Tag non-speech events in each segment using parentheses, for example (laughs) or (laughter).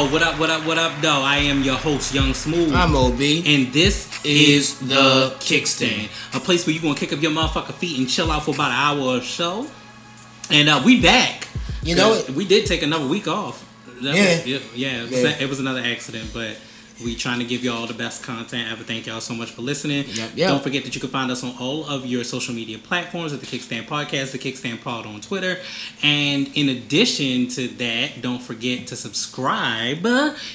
Yo, what up, what up, what up, though? I am your host, Young Smooth. I'm OB. and this is the Kickstand, a place where you gonna kick up your motherfucking feet and chill out for about an hour or so. And uh, we back. You know, it- we did take another week off. That Yeah. was, yeah, yeah, it was, Yeah. it was another accident, but we trying to give y'all the best content ever. Thank y'all so much for listening. Yep, yep. Don't forget that you can find us on all of your social media platforms at the Kickstand Podcast, the Kickstand Pod on Twitter. And in addition to that, don't forget to subscribe.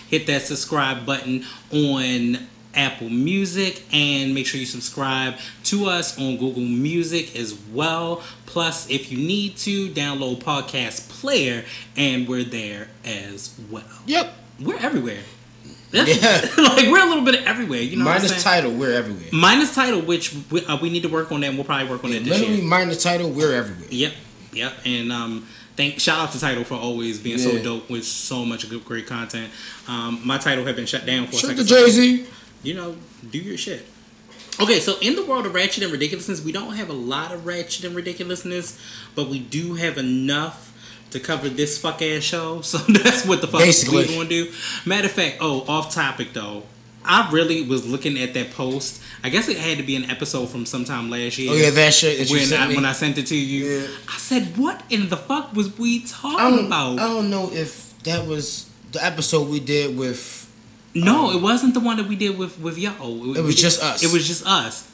Hit that subscribe button on Apple Music and make sure you subscribe to us on Google Music as well. Plus, if you need to, download Podcast Player and we're there as well. Yep. We're everywhere. Yeah. (laughs) like we're a little bit everywhere. You know, Minus Tidal, we're everywhere. Minus Tidal, which we, uh, we need to work on that. and We'll probably work on that this Literally, year. minus Tidal, we're everywhere. Yep, yep. And um, thank shout out to Tidal for always being so dope with so much good, great content. Um, my Tidal had been shut down for second. to Jay Z. You know, do your shit. Okay, so in the world of ratchet and ridiculousness, we don't have a lot of ratchet and ridiculousness, but we do have enough to cover this fuck ass show. (laughs) So that's what the fuck Basically. we gonna do. Matter of fact, oh, off topic though. I really was looking at that post. I guess it had to be an episode from sometime last year. Oh yeah, that shit that when I, me. when I sent it to you, Yeah. I said, "What in the fuck was we talking don't, about?" I don't know if that was the episode we did with. No, um, it wasn't the one that we did with with y'all. It was just us. It was just us.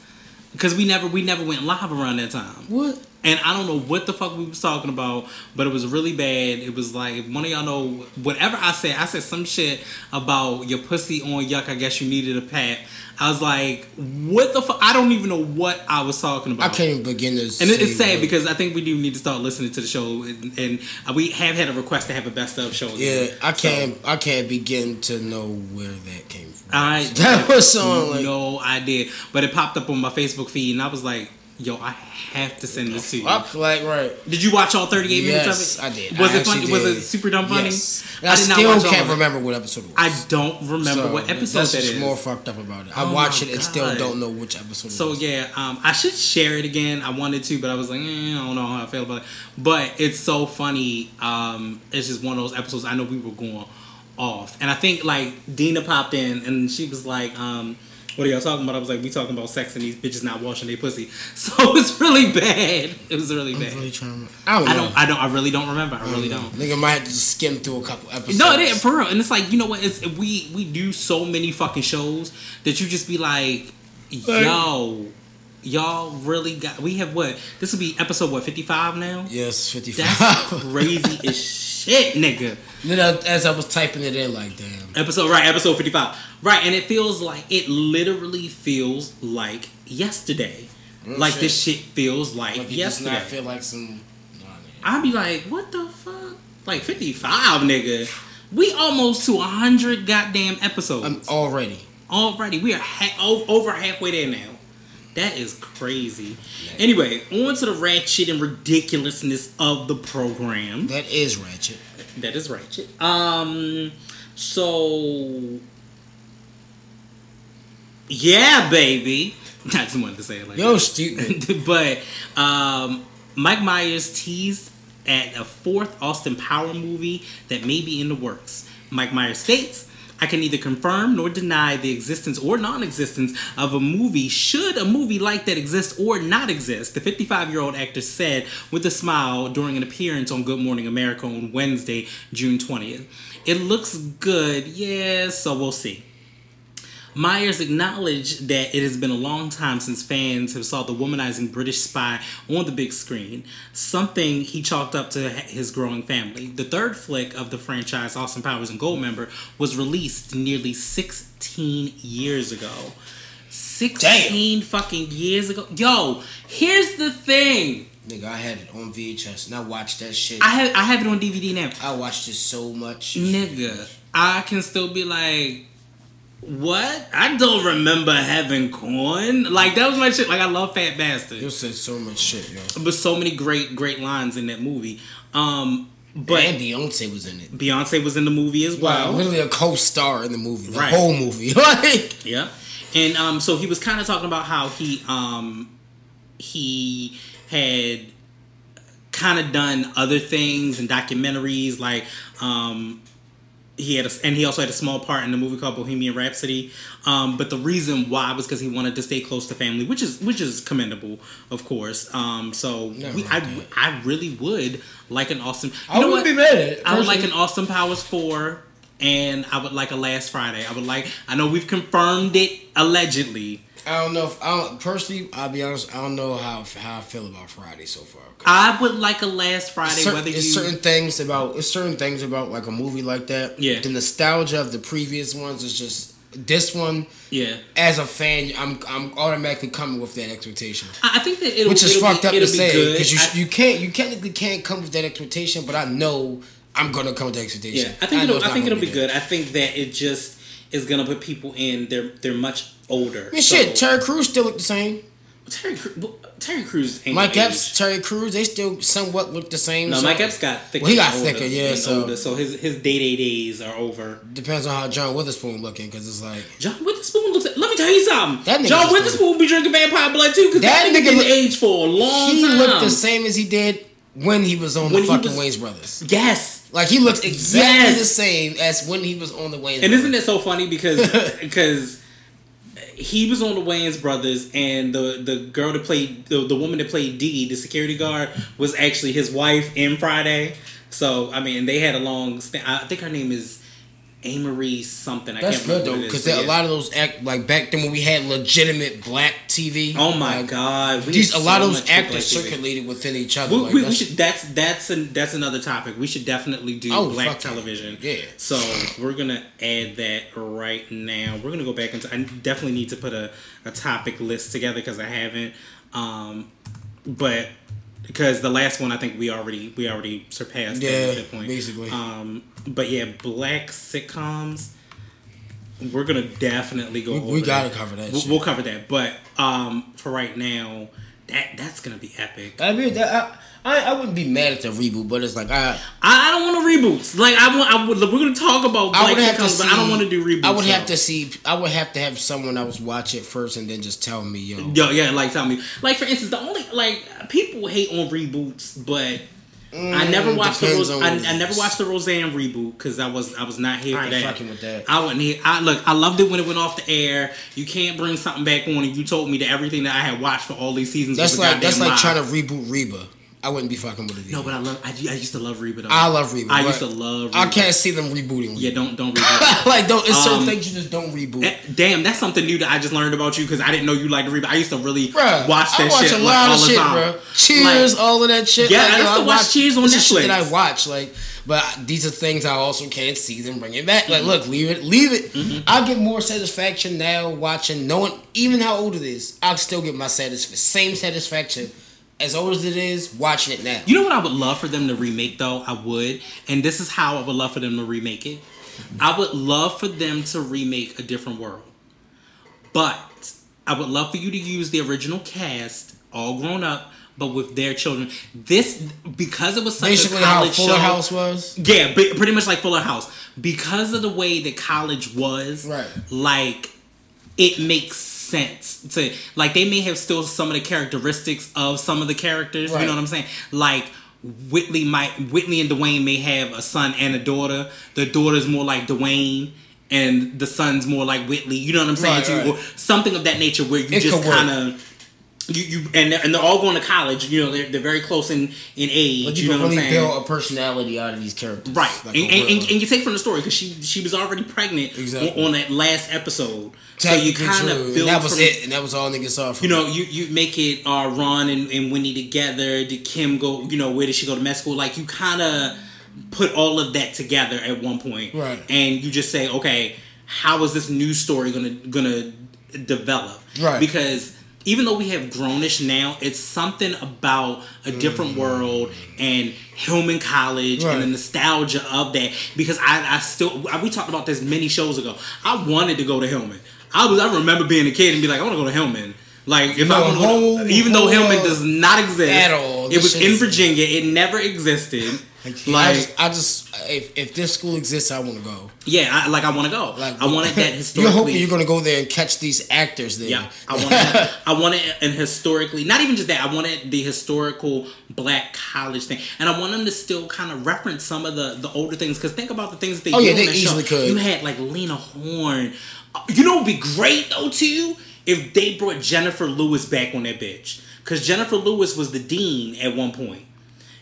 Because we never we never went live around that time. What? And I don't know what the fuck we was talking about, but it was really bad. It was like one of y'all know whatever I said, I said some shit about your pussy on yuck. I guess you needed a pat. I was like, what the fuck? I don't even know what I was talking about. I can't even begin to. And it's sad what- because I think we do need to start listening to the show, and, and we have had a request to have a best of show. Yeah. I can't. I can't begin to know where that came from. I (laughs) that was on like. no idea, but it popped up on my Facebook feed, and I was like, "Yo, I have to send this to you." Fuck, like right. Did you watch all thirty eight Yes, minutes of it? I did. Was I it funny? actually Was it super dumb funny? Yes. And I, still can't remember what episode it was. I don't remember So, what episode that's that is. more fucked up about it. I Oh watched my it and still don't know which episode. it was. So yeah, um, I should share it again. I wanted to, but I was like, eh, I don't know how I feel about it. But it's so funny. Um, it's just one of those episodes. I know we were going off, and I think like Dina popped in, and she was like, um, "What are y'all talking about?" I was like, "We talking about sex and these bitches not washing their pussy." (laughs) So it's really bad. It was really I'm bad. really trying to. I don't. I don't. I don't. I really don't remember. I really don't. Nigga might have to just skim through a couple episodes. No, it is for real, and it's like you know what? It's we we do so many fucking shows that you just be like, yo, y'all really got. We have what? This will be episode what fifty five now. Yes, fifty five. That's (laughs) crazy as shit, nigga. Then as I was typing it in, like damn. Episode right, episode fifty five. Right, and it feels like it literally feels like yesterday. Real like shit. this shit feels like, Like you does yesterday. not feel like some. Nah. I'd be like, what the fuck? Like 55, nigga. We almost to 100 goddamn episodes. I'm already. Already. We are ha- over halfway there now. That is crazy. Anyway, on to the ratchet and ridiculousness of the program. That is ratchet. That is ratchet. Um, so. Yeah, baby. (laughs) I just wanted to say it like Yo, that. stupid. (laughs) but um, Mike Myers teased at a fourth Austin Power movie that may be in the works. Mike Myers states, I can neither confirm nor deny the existence or non existence of a movie should a movie like that exist or not exist, the 55 year old actor said with a smile during an appearance on Good Morning America on Wednesday, June 20th. It looks good, yeah, so we'll see. Myers acknowledged that it has been a long time since fans have saw the womanizing British spy on the big screen, something he chalked up to his growing family. The third flick of the franchise, Austin Powers and Goldmember, was released nearly 16 years ago. 16 fucking years ago. Yo, here's the thing. Nigga, I had it on VHS and I watched that shit. I have I have it on DVD now. I watched it so much. Nigga, I can still be like, what? I don't remember having corn. Like that was my shit. Like I love Fat Bastard. You said so much shit, yo. But so many great, great lines in that movie. Um, but and Beyonce was in it. Beyonce was in the movie as Wow, well. literally a co-star in the movie, the Right. whole movie. (laughs) like, Yeah. And um, so he was kind of talking about how he um, he had kind of done other things and documentaries like um, he had a, and he also had a small part in the movie called Bohemian Rhapsody. Um, but the reason why was because he wanted to stay close to family, which is which is commendable, of course. Um, so we, I that. I really would like an Austin. You I know wouldn't what? be mad. I would like an. Austin Powers four, and I would like a Last Friday. I would like. I know we've confirmed it allegedly. I don't know if I don't personally. I'll be honest. I don't know how how I feel about Friday so far. I would like a Last Friday. cer- whether you it's certain things about it's certain things about like a movie like that. Yeah. The nostalgia of the previous ones is just this one. yeah. As a fan, I'm I'm automatically coming with that expectation, I I think that it'll, which is it'll fucked be, up to say because you I- you can't you technically can't come with that expectation, but I know I'm gonna come that expectation. Yeah, I think know it'll, I think it'll be good. I think that it just is gonna put people in. They're they're much older. I mean, so- shit, Terry Crews still look the same. Terry well, Terry Crews ain't Mike aged. Epps, Terry Crews, they still somewhat look the same. No, so- Mike Epps got thicker. Well, he got thicker, yeah, so- older, so his his day day days are over. Depends on how John Witherspoon looking, because it's like John Witherspoon looks. Let me tell you something. That nigga John Witherspoon be drinking vampire blood too because that, That nigga nigga didn't look- age for a long he time. looked the same as he did when he was on When the fucking was- Wayans Brothers. Yes. Like he looks exactly Yes. the same as when he was on the Wayans. And isn't it so funny because (laughs) because he was on the Wayans brothers and the the girl that played the, the woman that played D, the security guard, was actually his wife in Friday. So I mean, they had a long. St- I think her name is Amory something. I That's can't good remember though, what it is, because a lot of those act like back then when we had legitimate black TV. Oh my like, god! We These a had lot of those actors TV. circulated within each other. We, like, we, we that's- should. That's that's an, that's another topic. We should definitely do Oh, black television. Yeah. So we're gonna add that right now. We're gonna go back into. I definitely need to put a, a topic list together because I haven't. Um, but because the last one I think we already we already surpassed that Yeah, at that point. basically. Um, but yeah, black sitcoms. We're gonna definitely go. We- over we gotta cover that We'll, shit. we'll cover that. But um, for right now, that that's gonna be epic. I mean, that, I, I I wouldn't be mad at the reboot, but it's like I I, I don't want to reboots. Like I want, I would. We're gonna talk about I black would have to see. but I don't want to do reboots. I would have though. to see. I would have to have someone else watch it first and then just tell me, yo. Yo, yeah, like tell me. Like for instance, the only like people hate on reboots, but I never Mm, watched the depends Ros- I, I never watched the Roseanne reboot because I was I was not here I for ain't that. fucking with that. I wasn't here. I look. I loved it when it went off the air. You can't bring something back on, and you told me that everything that I had watched for all these seasons. That's was a like that's like lie. trying to reboot Reba. I wouldn't be fucking with it. No, but I love. I, I used to love Reba. Though. I love Reba. I used to love. I can't see them rebooting. Yeah, don't don't reboot. (laughs) like don't. It's certain Um, things you just don't reboot. Eh, Damn, that's something new that I just learned about you because I didn't know you liked to read. I used to really Bruh, watch that shit. I watch shit a lot all of shit, time. bro. Cheers, Like, all of that shit. Yeah, like, I yo, used to watch Cheers on this shit that I watch, like, but these are things I also can't see them bring it back. Like, look, leave it, leave it. Mm-hmm. I get more satisfaction now watching, knowing even how old it is. I still get my satisfaction, same satisfaction as old as it is watching it now. You know what I would love for them to remake though? I would, and this is how I would love for them to remake it. I would love for them to remake a different world, but I would love for you to use the original cast, all grown up, but with their children. This because it was such Basically, a how college Fuller show, House was. Yeah, pretty much like Fuller House. Because of the way that college was, Right. like it makes sense to like they may have still some of the characteristics of some of the characters. You know what I'm saying? Like Whitley might Whitney and Dwayne may have a son and a daughter. The daughter's more like Dwayne. And the son's more like Whitley, you know what I'm saying? Right, to right. Or something of that nature where you It just kind of you, you and they're, and they're all going to college. You know, they're, they're very close in in age. But you, you, know can what I'm really saying? build a personality out of these characters, Right, Like and, and, and, and you take from the story because she she was already pregnant Exactly. on, on that last episode, so you kind of build. that was from, it, and that was all niggas saw. From You know, you you make it uh, Ron and, and Winnie together. Did Kim go? You know, where did she go to med school? Like you kind of put all of that together at one point, Right. And you just say, okay, how is this new story gonna gonna develop? Right. Because even though we have grownish now, it's something about a different world and Hillman College Mm. Right. and the nostalgia of that. Because I, I still we talked about this many shows ago. I wanted to go to Hillman. I was I remember being a kid and be like, I want to go to Hillman. Like if No, I want to, even though whole, Hillman does not exist at all, It was in Virginia. It never existed. Like, I just, I just if, if this school exists, I want to go. yeah, I, like I want to go. Like I wanted that (laughs) historically. You're hoping you're gonna go there and catch these actors there. Yeah, I wanted, (laughs) I want it, an historically, not even just that. I wanted the historical black college thing, and I want them to still kind of reference some of the the older things. Because think about the things that they Oh, do yeah, they easily show. could. You had like Lena Horne. Uh, You know, it'd be great though too if they brought Jennifer Lewis back on that bitch. Because Jennifer Lewis was the dean at one point,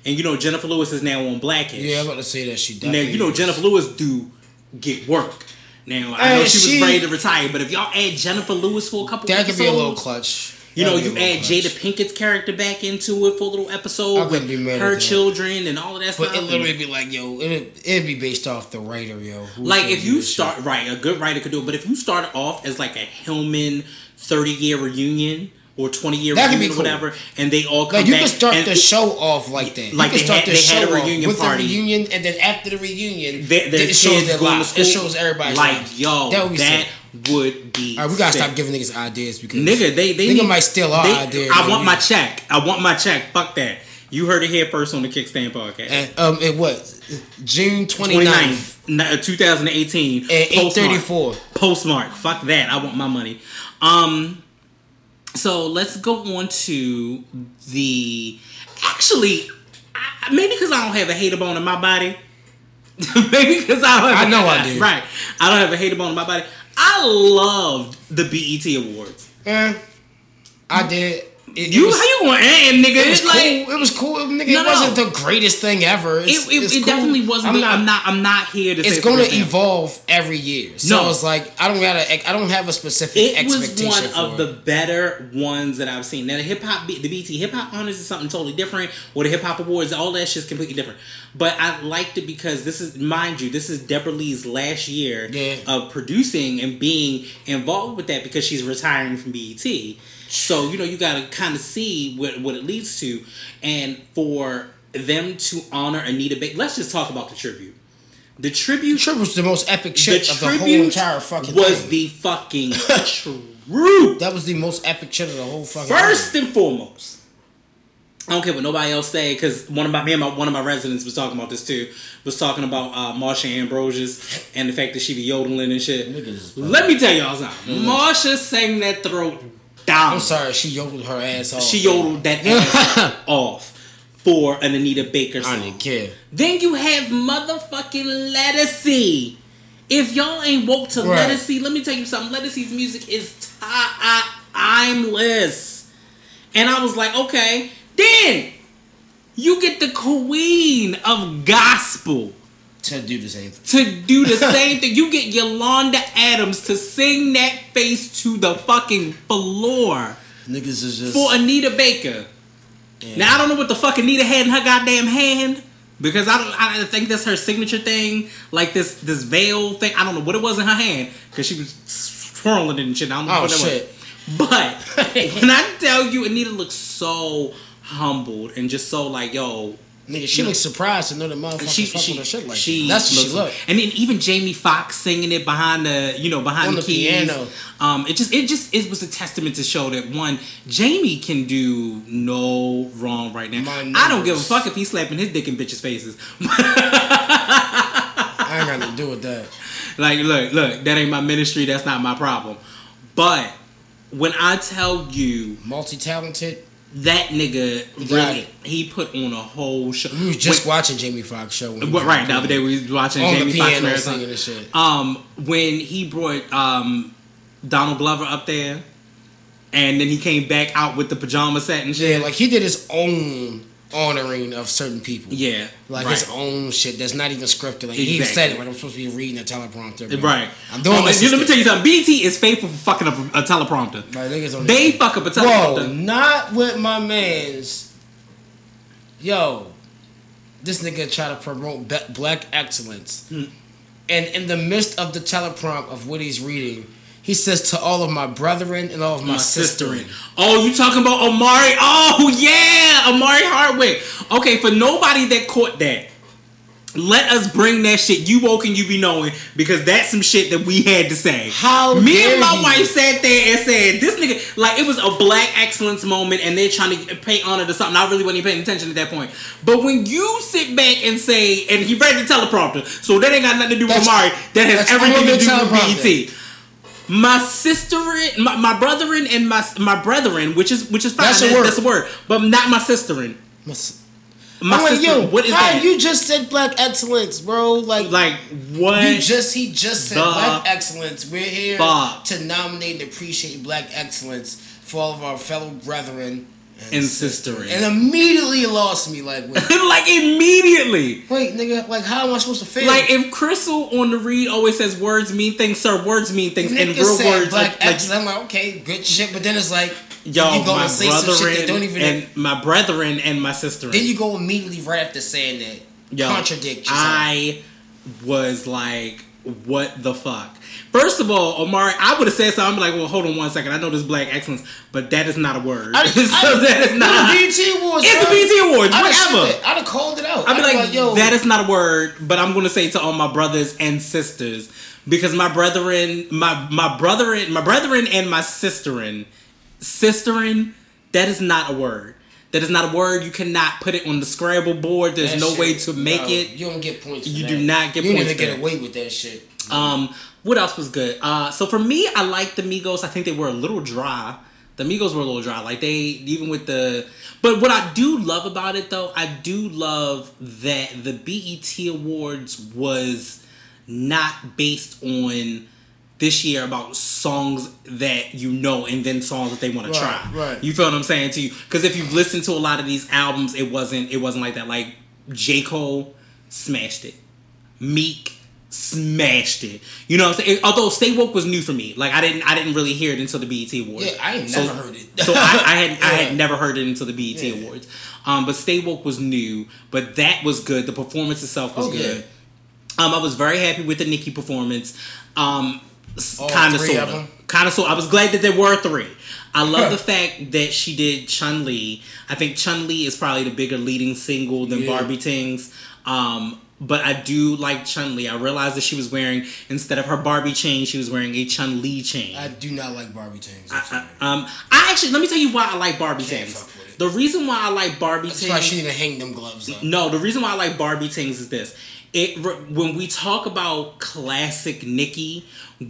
and you know Jennifer Lewis is now on Blackish. Yeah, I'm about to say that she Now you know is. Jennifer Lewis do get work. Now I know And she was ready to retire, but if y'all add Jennifer Lewis for a couple, That could be a little clutch. You know, you add little Jada. Pinkett's character back into it for a little episode wouldn't with be mad at her children and all of that But stuff. it literally be like, yo, it'd, it'd be based off the writer, yo. Like if you this shit? start right, a good writer could do it. But if you start off as like a Hillman thirty year reunion or twenty year That reunion cool. whatever, and they all come Like you back can start the show off like that. Like you they start had- the they had show a off reunion with party. the reunion, and then after the reunion, Their, their it shows their lives. It shows everybody's like lives. yo, That would be that would be. All right, we gotta sick. stop giving niggas ideas because Nigga, they they Nigga need- might steal our they- idea, I want my check. I want my check. Fuck that. You heard it here first on the Kickstand podcast. And, um, it was June 29th 29th, n- uh, 2018. at postmark. 8:34. Postmark. Fuck that. I want my money. Um. So let's go on to the. Actually, I, maybe because I don't have a hater bone in my body. (laughs) maybe because I don't. Have I a- know I (laughs) do. Right. I don't have a hater bone in my body. I loved the BET Awards. Eh, I did. It, it You was, how you going and nigga? it was It's cool. like it was cool, nigga. No, it no. wasn't the greatest thing ever. It's, it, it, it cool. definitely wasn't. I'm not. I'm not. I'm not here to. say it's going to the thing. evolve every year. So No. it's like I don't gotta. I don't have a specific It was one of the better ones that I've seen. Now the hip hop, the BET hip hop honors is something totally different, or the hip hop awards, all that shit's completely different. But I liked it because this is, mind you, this is Debra Lee's last year Yeah. of producing and being involved with that because she's retiring from BET. So you know you got to kind of see what what it leads to, and for them to honor Anita Baker. Let's just talk about the tribute. The tribute Trip was the most epic the shit of the whole entire fucking was thing. the fucking (laughs) truth. that was the most epic shit of the whole fucking First thing. and foremost, I don't care what nobody else say because one of my me and my one of my residents was talking about this too. Was talking about uh, Marsha Ambrosius and the fact that she be yodeling and shit. Let me tell y'all something. Marsha sang that throat down. I'm sorry, she yodeled her ass off. She yodeled that ass (laughs) off for an Anita Baker I didn't care. Then you have motherfucking Ledisi. If y'all ain't woke to Right. Ledisi, let me tell you something. Ledisi's music is ti- timeless. And I was like, okay. Then you get the queen of gospel To do the same thing. to do the same thing. You get Yolanda Adams to sing that face to the fucking floor Niggas is just. for Anita Baker. Yeah. Now I don't know what the fuck Anita had in her goddamn hand because I don't. I think that's her signature thing, like this this veil thing. I don't know what it was in her hand because she was twirling it and shit. I don't know Oh, what that shit. was. But (laughs) when I tell you, Anita looks so humbled and just so like, yo, Nigga, she looks surprised to know that motherfuckers she fuck she with her shit like she that. That's what she look. And then even Jamie Foxx singing it behind the you know behind On the, the keys. piano. Um, it just it just it was a testament to show that one Jamie can do no wrong right now. I don't give a fuck if he's slapping his dick in bitches' faces. (laughs) I ain't got nothing to do with that. like look look that ain't my ministry. That's not my problem. But when I tell you Multi talented. That nigga really it. he put on a whole show. We was just When- watching Jamie Foxx show. when Well, right the other day we was watching on Jamie Foxx marathon. and shit. Um, when he brought um Donald Glover up there, and then he came back out with the pajama set and shit. Yeah, like he did his own honoring of certain people. Yeah, Like right. his own shit that's not even scripted. Like he Exactly. said it like I'm supposed to be reading a teleprompter. bro. Right, I'm doing Oh, this. Let me tell you something. BET is faithful for fucking up a, a teleprompter. Like, on They fuck up a shit. Whoa, not with my man's. Yo, this nigga try to promote black excellence, Hmm. and in the midst of the teleprompt of what he's reading, he says to all of my brethren and all of my, My sister. sisterin. Oh, you talking about Omari? Oh yeah, Omari Hardwick. Okay, for nobody that caught that, Let us bring that shit. You woke and you be knowing because that's some shit that we had to say. How me and my you. wife sat there and said this nigga like it was a black excellence moment and they're trying to pay honor to something. I really wasn't even paying attention at that point. But when you sit back and say and he read the teleprompter, so that ain't got nothing to do with That's- Omari. That has everything to do with. BET. My sister, my, my brethren, and my my brethren, which is which is fine. That's a word. That's a word, but not my sisterin. My I'm like, sister, yo, what is that? you just said black excellence, bro? Like, like what? you just he just said black excellence. We're here fuck? to nominate and appreciate black excellence for all of our fellow brethren And sisterin. And immediately lost me. Like, (laughs) like immediately. wait, nigga, like how am I supposed to feel? Like if Crissle on the read always says words mean things, sir, words mean things, and real words like, like. I'm like, okay, good shit. But then it's like, yo, you go my and say some shit that don't even. and my brethren and my sister. then you go immediately right after saying that. Yo, contradict yourself. I was like, what the fuck? First of all, Omari, I would have said something. I'm like, well, hold on one second. I know this black excellence, but that is not a word. I, (laughs) so I, that is not. the BET Awards. It's the. BET Awards, I'd whatever. I'd have called it out. I'd be I'd like, yo, that is not a word, but I'm gonna say to all my brothers and sisters because my brethren, my my brethren, my brethren and my sisterin, sisterin, that is not a word. That is not a word. You cannot put it on the Scrabble board. There's that no shit, way to make no, it. You don't get points. You that. do not get You points even get away with that shit. Um, what else was good? Uh, so for me, I liked the Migos. I think they were a little dry. The Migos were a little dry. Like they, even with the, but what I do love about it though, I do love that the BET Awards was not based on this year about songs that you know and then songs that they want Right, to try. right. You feel what I'm saying to you? Because if you've listened to a lot of these albums, it wasn't it wasn't like that. Like J Cole smashed it. Meek smashed it. You know what I'm saying? Although Stay Woke was new for me. Like I didn't I didn't really hear it until the BET Awards. Yeah, I ain't So- never heard it. (laughs) so I, I had I had never heard it until the BET Yeah. Awards. Um, but Stay Woke was new, but that was good. The performance itself was Oh, yeah. good. Um, I was very happy with the Nicki performance. Um, kind of sort of kind of sort. I was glad that there were three. I love the fact that she did Chun Li. I think Chun Li is probably the bigger leading single than Yeah. Barbie Tings. Um, but I do like Chun Li. I realized that she was wearing instead of her Barbie chain, she was wearing a Chun Li chain. I do not like Barbie Tings. I'm I, um, I actually let me tell you why I like Barbie Tings. fuck with it. The reason why I like Barbie That's why she Tings. to hang them gloves up. No, the reason why I like Barbie Tings is this. It when we talk about classic Nicki,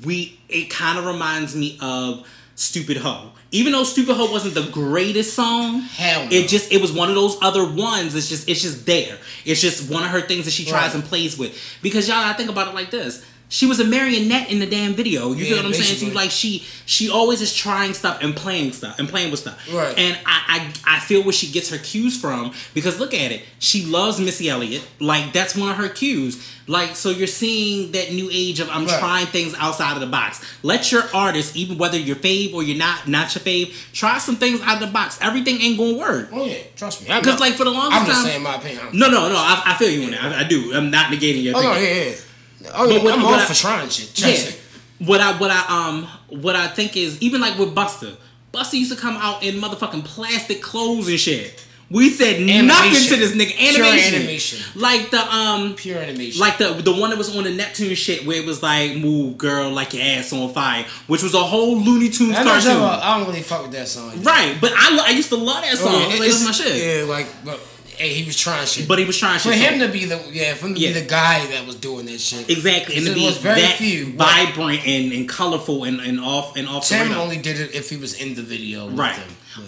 we it kind of reminds me of Stupid Ho. Even though Stupid Ho wasn't the greatest song, Hell no. it just it was one of those other ones. It's just it's just there. It's just one of her things that she tries Right. and plays with. Because y'all, I think about it like this. She was a marionette in the damn video. You Yeah, feel what I'm saying to you? basically. Like she she always is trying stuff and playing stuff and playing with stuff. Right. And I, I I feel where she gets her cues from because look at it. She loves Missy Elliott. Like that's one of her cues. Like so you're seeing that new age of I'm Right. trying things outside of the box. Let your artist, even whether you're fave or you're not not your fave, try some things out of the box. Everything ain't gonna work. Oh yeah, trust me. Because like for the longest I'm just saying my opinion. I'm- no, no, no. I, I feel you in that. I, I do. I'm not negating your Oh no, yeah, yeah. Oh yeah, But what- I'm what all I- for trying shit. Trust Yeah. What I what I um what I think is even like with Busta. Busta used to come out in motherfucking plastic clothes and shit. We said nothing to this nigga. Pure Animation. animation. Like the um Pure animation. like the the one that was on the Neptune shit where it was like move girl like your ass on fire, which was a whole Looney Tunes I, know what you're talking cartoon. about. I don't really fuck with that song. that. Right, but I I used to love that song. Oh, I yeah, was like, it's- my shit. Yeah, like, but hey, he was trying shit. But he was trying for shit. him so- to be the yeah, for him to Yeah. be the guy that was doing that shit. Exactly, and to It be was very that few. vibrant and, and colorful and, and off and off Tim only did it if he was in the video. Right.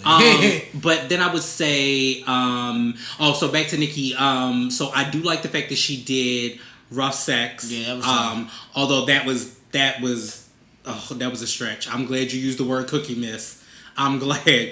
Um, (laughs) but then I would say, um, oh, so back to Nicki. Um, so I do like the fact that she did rough sex. Yeah, that was um, although that was that was oh, that was a stretch. I'm glad you used the word cookie miss. I'm (laughs) glad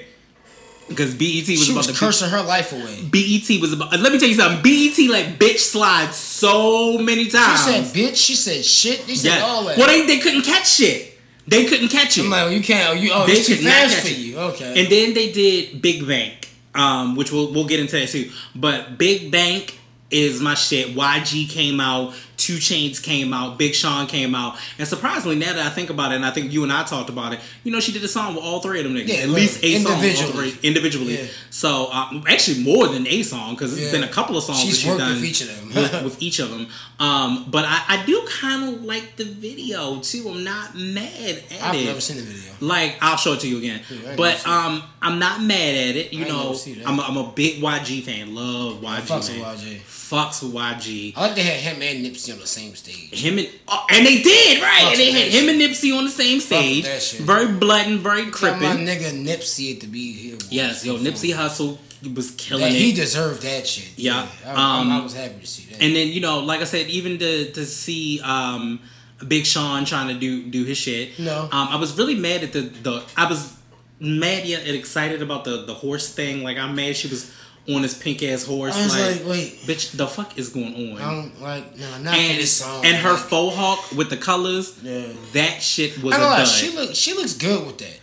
because BET was she about was to cursing her life away. BET was about. Let me tell you something. BET let bitch slide so many times. She said bitch. She said shit. She said all that. Well, they, they couldn't catch shit. They couldn't catch it. I'm like, oh, you can't. Oh, you oh, they too fast catch for you. Okay. And then they did Big Bank, um, which we'll we'll get into that too. But Big Bank is my shit. YG came out 2 Chainz came out, Big Sean came out, and surprisingly, now that I think about it, and I think you and I talked about it, you know, she did a song with all three of them niggas, Yeah, at least a song, all individually. three, individually. Yeah. So um, actually, more than a song because it's Yeah. been a couple of songs She's that she's worked done with each of them. with, (laughs) with each of them. Um, but I, I do kind of like the video too. I'm not mad at it. I've never seen the video. Like I'll show it to you again. Yeah, but never seen it. um, I'm not mad at it. You I know, never seen that. I'm a, I'm a big YG fan. Love YG. Fucks with man. YG. Fucks with YG. I like they had him and Nipsey on the same stage. Him and oh, and they did right. And they had him and Nipsey on the same stage. Very blood and very Got my nigga Nipsey to be here. Yes, yo, Nipsey Hussle was killing That, it. he deserved that shit. Yeah. I, I- Um, I was happy to see that. And then you know, like I said, even to to see um, Big Sean trying to do do his shit. No. Um, I was really mad at the the. I was mad yet excited about the the horse thing. Like I'm mad she was on this pink ass horse. I was like, like, wait. bitch, the fuck is going on? I don't like no, not and this song. and her Like, faux hawk with the colors. Yeah. That shit was I a don't know. dud. She look. She looks good with that.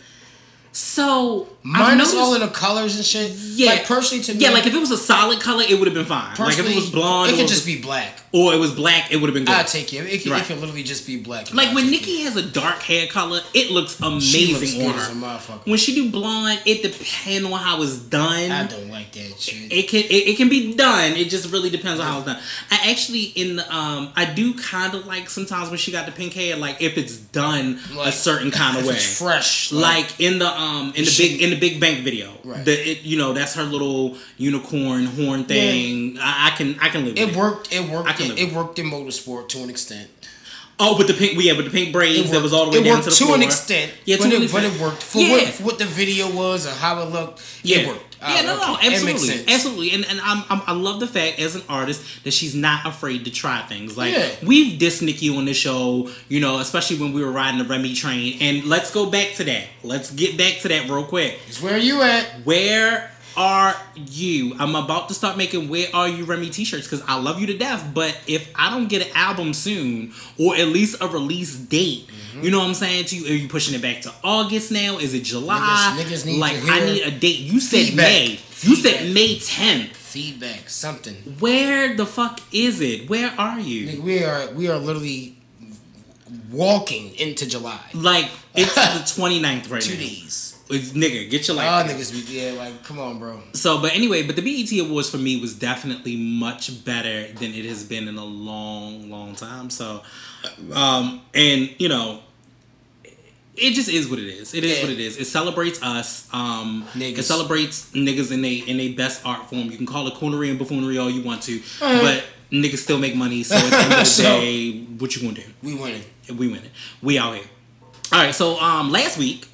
So Minus noticed- all of the colors and shit. Yeah. Like personally to me. yeah, like if it was a solid color, it would have been fine. Like if it was blonde, it could just be black. or it was black, it would have been good. I'll take it. It could, Right. it could literally just be black. Like when Nicki has a dark hair color, it looks amazing looks on her. as a motherfucker. When she do blonde, it depends on how it's done. I don't like that shit. It can it, it can be done. It just really depends on how it's done. I actually in the um I do kind of like sometimes when she got the pink hair, like if it's done a certain kind of way. It's fresh. Like in the um Um, in the She- big in the Big Bank video, Right. the it, you know that's her little unicorn horn thing. I, I can I can live with it it. worked. It worked. It, it worked in motorsport to an extent. Oh, with the pink yeah with the pink braids that was all the way it down worked to the to floor. an extent. Yeah, to but, an it, but it worked for, Yeah. what, for what the video was or how it looked. Yeah. It worked. Yeah, Ah, no, no, okay. It makes absolutely, absolutely, and and I'm, I'm, I love the fact as an artist that she's not afraid to try things. Like Yeah. we've dissed Nicki on the show, you know, especially when we were riding the Remy train. And let's go back to that. Let's get back to that real quick. It's where you at? Where are you? I'm about to start making "Where Are You" Remy T-shirts because I love you to death. But if I don't get an album soon, or at least a release date, Mm-hmm. you know what I'm saying to you? Are you pushing it back to August now? Is it July? Niggas- niggas need like I need a date. You said feedback. May. You Feedback. said May 10th. Feedback. Something. Where the fuck is it? Where are you? Nigga, we are we are literally walking into July. Like it's (laughs) the 29th right Two now. days. It's nigga, get your life. Oh, niggas, be, yeah, like, come on, bro. So, but anyway, but the BET Awards for me was definitely much better than it has been in a long, long time. So, um, and you know, it just is what it is. It is Yeah. what it is. It celebrates us. Um, it celebrates niggas in a in a best art form. You can call it coonery and buffoonery all you want to, but niggas still make money. So at the end of the (laughs) So- day, what you gonna do? We winning. We winning. We out here. All right. So um, last week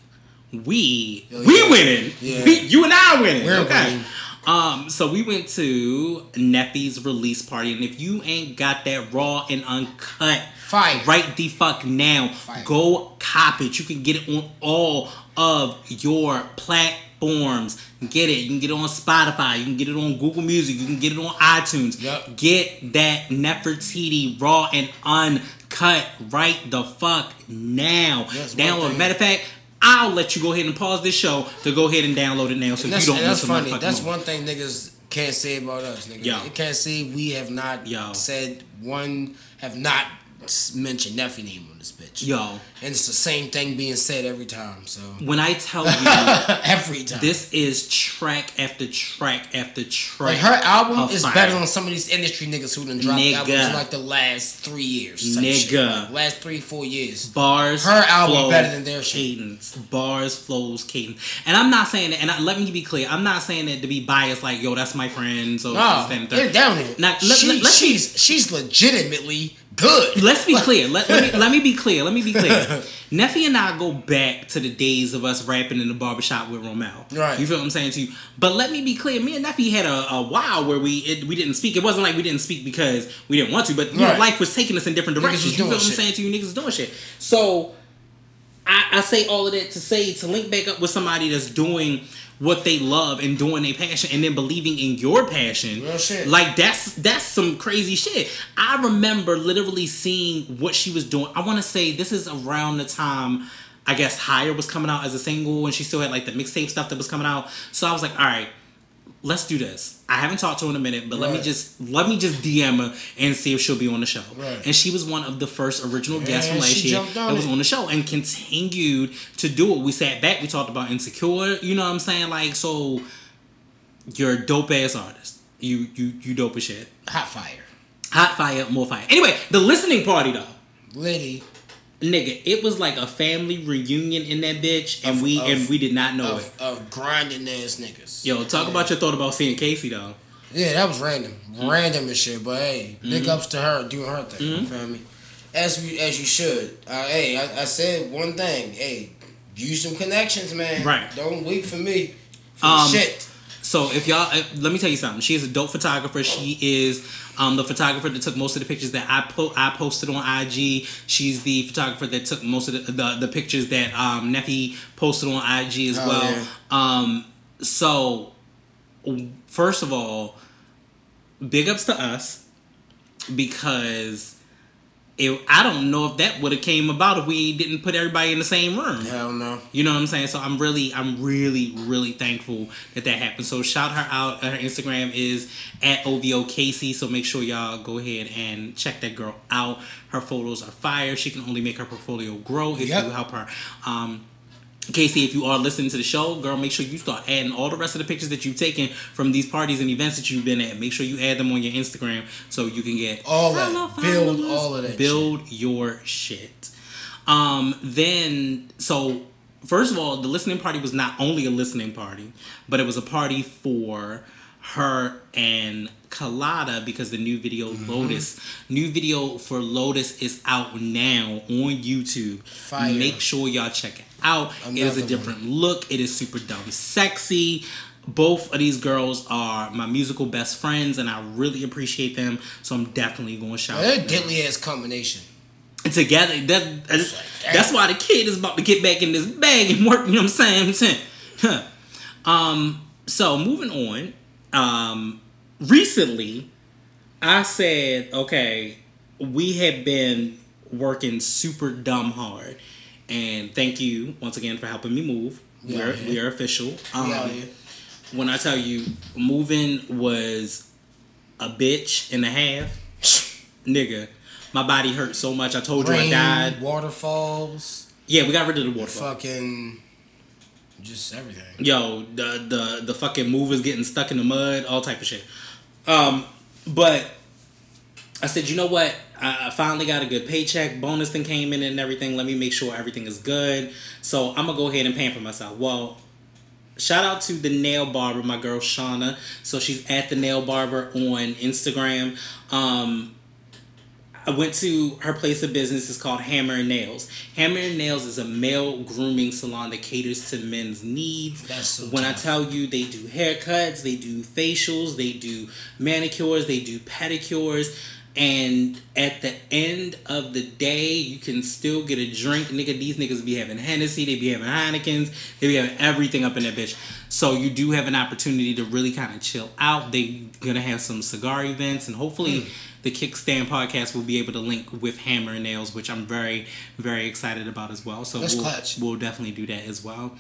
we Oh, we winning. Yeah. We, you and I winning. We're okay. winning. Um, so we went to Neffy's release party, and if you ain't got that raw and uncut, Fire. right the fuck now, Fire. go cop it. You can get it on all of your platforms. Get it. You can get it on Spotify. You can get it on Google Music. You can get it on iTunes. Yep. Get that Nefertiti raw and uncut right the fuck now. Download. thing. Matter of fact, I'll let you go ahead and pause this show to go ahead and download it now, so you don't miss a funny. That's moment. one thing niggas can't say about us, nigga. Yo. They can't say we have not Yo. said one, have not mentioned Neffy name on this bitch. Yo, And it's the same thing being said every time, so. when I tell (laughs) you every time. this is track after track after track. like her album is fire. better than some of these industry niggas who done dropped Nigga. albums in like the last three years. Nigga. Like, last three, four years. bars. Her album better than their shit. cadence. Bars, flows, cadence. And I'm not saying that. And I, let me be clear. I'm not saying that to be biased. Like, yo, that's my friend. So No, this, that, and the get third. down here. Now, let- she, let- she's she's legitimately good. Let's be clear. Let, let me (laughs) let me be clear. Let me be clear. (laughs) Neffy and I go back to the days of us rapping in the barbershop with Romel. Right. You feel what I'm saying to you? But let me be clear. Me and Neffy had a, a while where we it, we didn't speak. It wasn't like we didn't speak because we didn't want to, but you know, life was taking us in different directions. You feel what I'm saying to you? Niggas doing shit. So I, I say all of that to say to link back up with somebody that's doing what they love and doing their passion and then believing in your passion. Real shit. Like that's that's some crazy shit. I remember literally seeing what she was doing. I want to say this is around the time I guess Higher was coming out as a single and she still had like the mixtape stuff that was coming out. So I was like, all right, let's do this. I haven't talked to her in a minute, but let me just let me just DM her and see if she'll be on the show. Right. And she was one of the first original guests from last she year that was on the show and continued to do it. We sat back, we talked about insecure. You know what I'm saying? Like, so you're a dope ass artist. You you you dope as shit. Hot fire. Hot fire, more fire. Anyway, the listening party though. Liddy Nigga, it was like a family reunion in that bitch, and Of- we of- and we did not know it. of, of grinding ass niggas. Yo, talk Yeah. about your thought about seeing Casey though. Yeah, that was random. Random as shit, but hey, big Mm-hmm. ups to her doing her thing. You feel me? As we, as you should. Uh, hey, I, I said one thing. Hey, use some connections, man. Right. Don't wait for me. For Um, shit. So if y'all, let me tell you something. She is a dope photographer. She is um, the photographer that took most of the pictures that I po- I posted on IG. She's the photographer that took most of the the, the pictures that um, Neffy posted on IG as Oh, well. yeah. Um, so first of all, big ups to us because. It, I don't know if that would have came about if we didn't put everybody in the same room. Hell no. You know what I'm saying? So I'm really, I'm really, really thankful that that happened. So shout her out. Her Instagram is at OVO Casey. So make sure y'all go ahead and check that girl out. Her photos are fire. She can only make her portfolio grow if Yep. you help her. Um, Casey, if you are listening to the show, girl, make sure you start adding all the rest of the pictures that you've taken from these parties and events that you've been at. Make sure you add them on your Instagram so you can get All that. Build all of that Build your shit. Um, then so first of all, the listening party was not only a listening party, but it was a party for her and Colada because the new video Mm-hmm. Lotus, new video for Lotus is out now on YouTube. Fire. Make sure y'all check it out. it is a Another different look. It is super dumb sexy. Both of these girls are my musical best friends, and I really appreciate them. So I'm definitely going to shout They're a deadly ass combination. together. That, that's, like, that's why the kid is about to get back in this bag and work. You know what I'm saying? I'm (laughs) saying. Huh. Um. So moving on. Um. Recently, I said, okay, we have been working super dumb hard, and thank you once again for helping me move. We We're we are official. Um, out when I tell you, moving was a bitch and a half, nigga. My body hurt so much. I told you I died. waterfalls, Yeah, we got rid of the waterfall. fucking, just everything. Yo, the the the fucking movers getting stuck in the mud, all type of shit. Um, but I said, you know what? I, finally got a good paycheck. Bonus thing came in and everything. Let me make sure everything is good. So I'm gonna go ahead and pamper myself. Well, shout out to the nail barber, my girl Shauna. So she's at the nail barber on Instagram. Um, I went to her place of business. It's called Hammer and Nails. Hammer and Nails is a male grooming salon that caters to men's needs. That's so when I tell you, they do haircuts, they do facials, they do manicures, they do pedicures. And at the end of the day, you can still get a drink. Nigga, these niggas be having Hennessy, they be having Heinekens, they be having everything up in that bitch. So you do have an opportunity to really kind of chill out. They gonna have some cigar events, and hopefully Hmm. the Kickstand podcast will be able to link with Hammer and Nails, which I'm very, very excited about as well. So That's we'll, clutch. we'll definitely do that as well.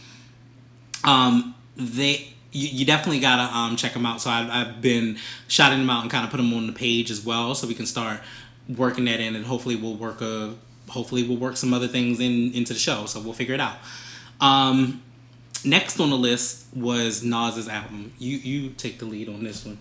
Um, they you, you definitely gotta um check them out. So I, I've been shouting them out and kind of put them on the page as well, so we can start working that in, and hopefully we'll work a hopefully we'll work some other things in into the show. So we'll figure it out. Um, next on the list was Nas's album. You you take the lead on this one.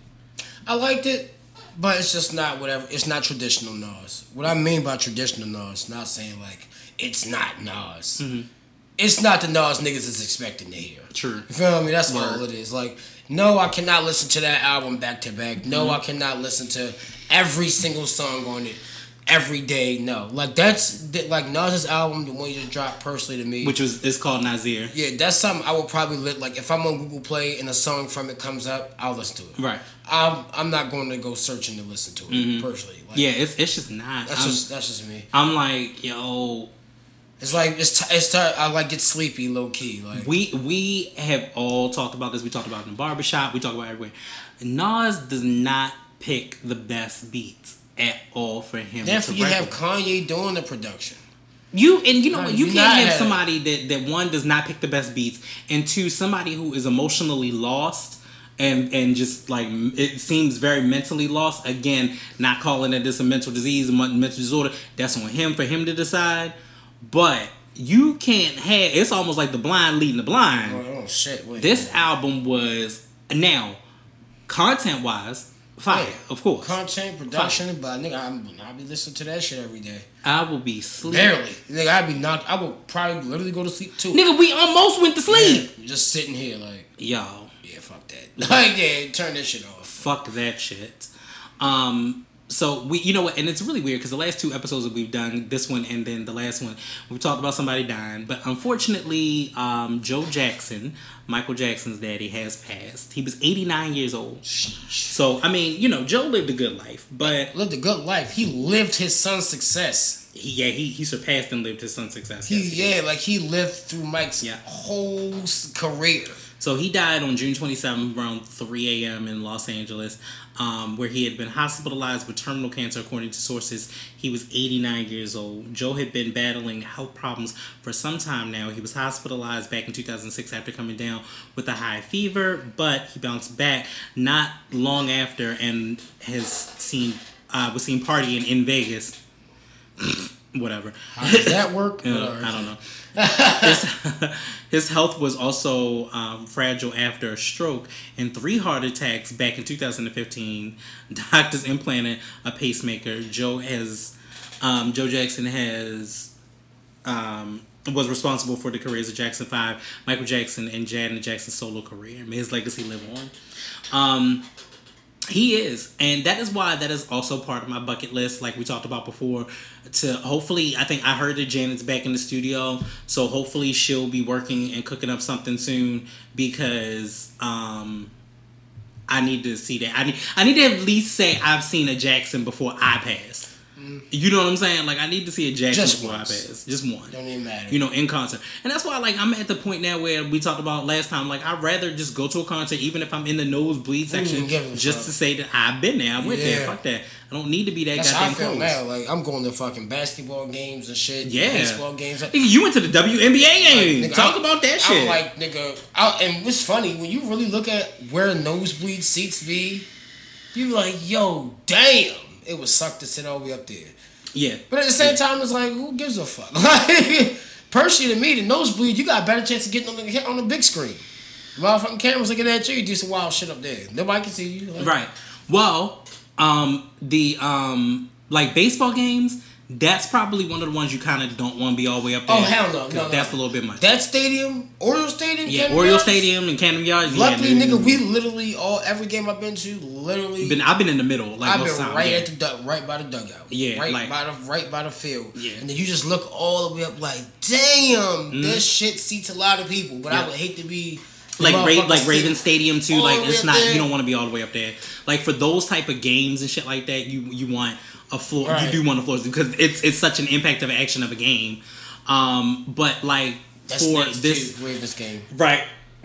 I liked it, but it's just not whatever. It's not traditional Nas. What I mean by traditional Nas, not saying like it's not Nas. Mm-hmm. It's not the Nas niggas is expecting to hear. True. You feel me? That's Word. all it is. Like, no, I cannot listen to that album back to back. No, Mm-hmm. I cannot listen to every single song on it every day. No, like that's like Nas's album, the one you just dropped personally to me. Which was it's called Nasir. yeah, that's something I will probably lit. Like if I'm on Google Play and a song from it comes up, I'll listen to it. Right. I'm I'm not going to go searching to listen to it personally. Like, Mm-hmm. Yeah, it's it's just not. that's I'm, just that's just me. I'm like yo. It's like it's t- it's t- I like get sleepy low key. Like We we have all talked about this. We talked about it in the barbershop. We talk about it everywhere. Nas does not pick the best beats at all for him. therefore you have. Kanye doing the production. You and you know what? You you can't have somebody that that one does not pick the best beats, and two somebody who is emotionally lost and and just like it seems very mentally lost. Again, not calling it this a mental disease, a mental disorder. That's on him for him to decide. But you can't have. It's almost like the blind leading the blind. Oh, oh shit! Wait, This album was now content wise fire, Yeah. of course. content production, but nigga, I'm, I'll be listening to that shit every day. I will be sleep. Barely, nigga, I'd be knocked. I would probably literally go to sleep too. Nigga, we almost went to sleep. Yeah, just sitting here like, Yo, yeah, fuck that. (laughs) Like, yeah, turn that shit off. fuck that shit. Um, so we, you know what, and it's really weird because the last two episodes that we've done, this one and then the last one, we talked about somebody dying, but unfortunately, um, Joe Jackson, Michael Jackson's daddy, has passed. He was 89 years old. Sheesh. So I mean, you know, Joe lived a good life, but Lived a good life. He lived his son's success. he, yeah, he he surpassed and lived his son's success. He, Yes, he did. yeah, like he lived through Mike's Yeah. whole career. So he died on June 27th around 3 a.m. in Los Angeles, um, where he had been hospitalized with terminal cancer, according to sources. He was 89 years old. Joe had been battling health problems for some time now. He was hospitalized back in 2006 after coming down with a high fever, but he bounced back not long after and has seen uh, was seen partying in Vegas. (laughs) Whatever. How does that work? (laughs) Uh, Whatever. I don't know. (laughs) his, (laughs) his health was also um, fragile after a stroke and three heart attacks back in 2015. Doctors implanted a pacemaker. Joe has, um, Joe Jackson has, um, was responsible for the careers of Jackson Five, Michael Jackson, and Janet Jackson's solo career. May his legacy live on. He is, and that is why that is also part of my bucket list, like we talked about before. To hopefully, I think I heard that Janet's back in the studio, so hopefully she'll be working and cooking up something soon because um, I need to see that. I need I need to at least say I've seen a Jackson before I pass. You know what I'm saying? Like I need to see a Jackson Just before once. I pass, just one Don't even matter. you know, in concert. And that's why, like, I'm at the point now where we talked about last time. Like, I'd rather just go to a concert, even if I'm in the nosebleed section, even give a just fuck. to say that I've been there. I went there. Fuck that. I don't need to be that That's how I feel close. now. Like I'm going to fucking basketball games and shit. Yeah. baseball games. You went to the WNBA game. nigga, Talk I'm- about that shit. I'm like, nigga, I, and what's funny when you really look at where nosebleed seats be, you like, yo, damn, it would suck to sit all the way up there. yeah. But at the same time, it's like, who gives a fuck? (laughs) Like, personally, to me, the nosebleed, you got a better chance of getting on the on the big screen. Motherfucking cameras looking at you, you do some wild shit up there. Nobody can see you. Like, Right. Well, um, the um, like baseball games. That's probably one of the ones you kind of don't want to be all the way up there. Oh hell no, no, no. That's a little bit much. That stadium, Oriole Stadium, yeah, Oriole Yards? Stadium and Camden Yards. Luckily, yeah, nigga, we literally all every game I've been to, literally, been. I've been in the middle. Like I've been time, right yeah. at the du- right by the dugout. Yeah, right like- by the right by the field. Yeah. and then you just look all the way up, like, damn, this shit seats a lot of people. But I Mm-hmm. Would hate to be like Ra- like Raven Stadium too. all Like it's not there. you don't want to be all the way up there. Like for those type of games and shit like that, you you want a floor. Right. You do want a floor because it's it's such an impact of action of a game. Um, but like That's for this too, Ravens game. right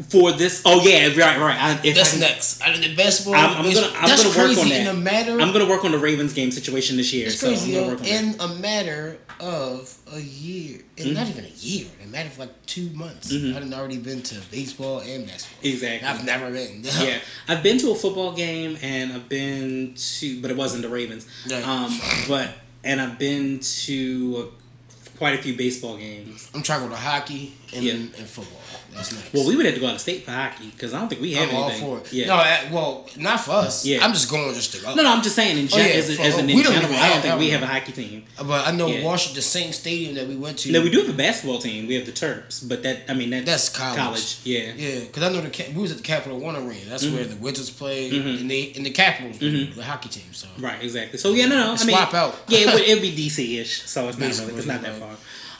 for this. Oh yeah, right right. I, if That's I, next. Of the best ball, I'm, I'm gonna I'm that's gonna work on that. in a matter. I'm gonna work on the Ravens game situation this year. it's so crazy I'm gonna work on that. in a matter of a year, and not even a year. A matter of like two months, Mm-hmm. I've already been to baseball and basketball. Exactly. I've never been. (laughs) yeah, I've been to a football game and I've been to, but it wasn't the Ravens. Right. Um, but and I've been to uh, quite a few baseball games. I'm trying to go to hockey and, Yeah. and football. That's next. Well, we would have to go out of state for hockey because I don't think we have I'm all anything. for it. Yeah. No, well, not for us. Yeah. I'm just going just to go. no, no, I'm just saying in Oh, gen- yeah, as, a- as an in general, I don't think we have a hockey team. But I know Yeah. Washington, the same stadium that we went to. No, we do have a basketball team. We have the Terps, but that I mean that's, That's college. Yeah. Yeah, because I know the we was at the Capital One Arena. That's Mm-hmm. where the Wizards play, and they and the Capitals, play, the hockey team. So Right, exactly. So yeah, no, no. I mean, Swap out. yeah, it would (laughs) it'd be DC ish. So it's not really, it's not that far.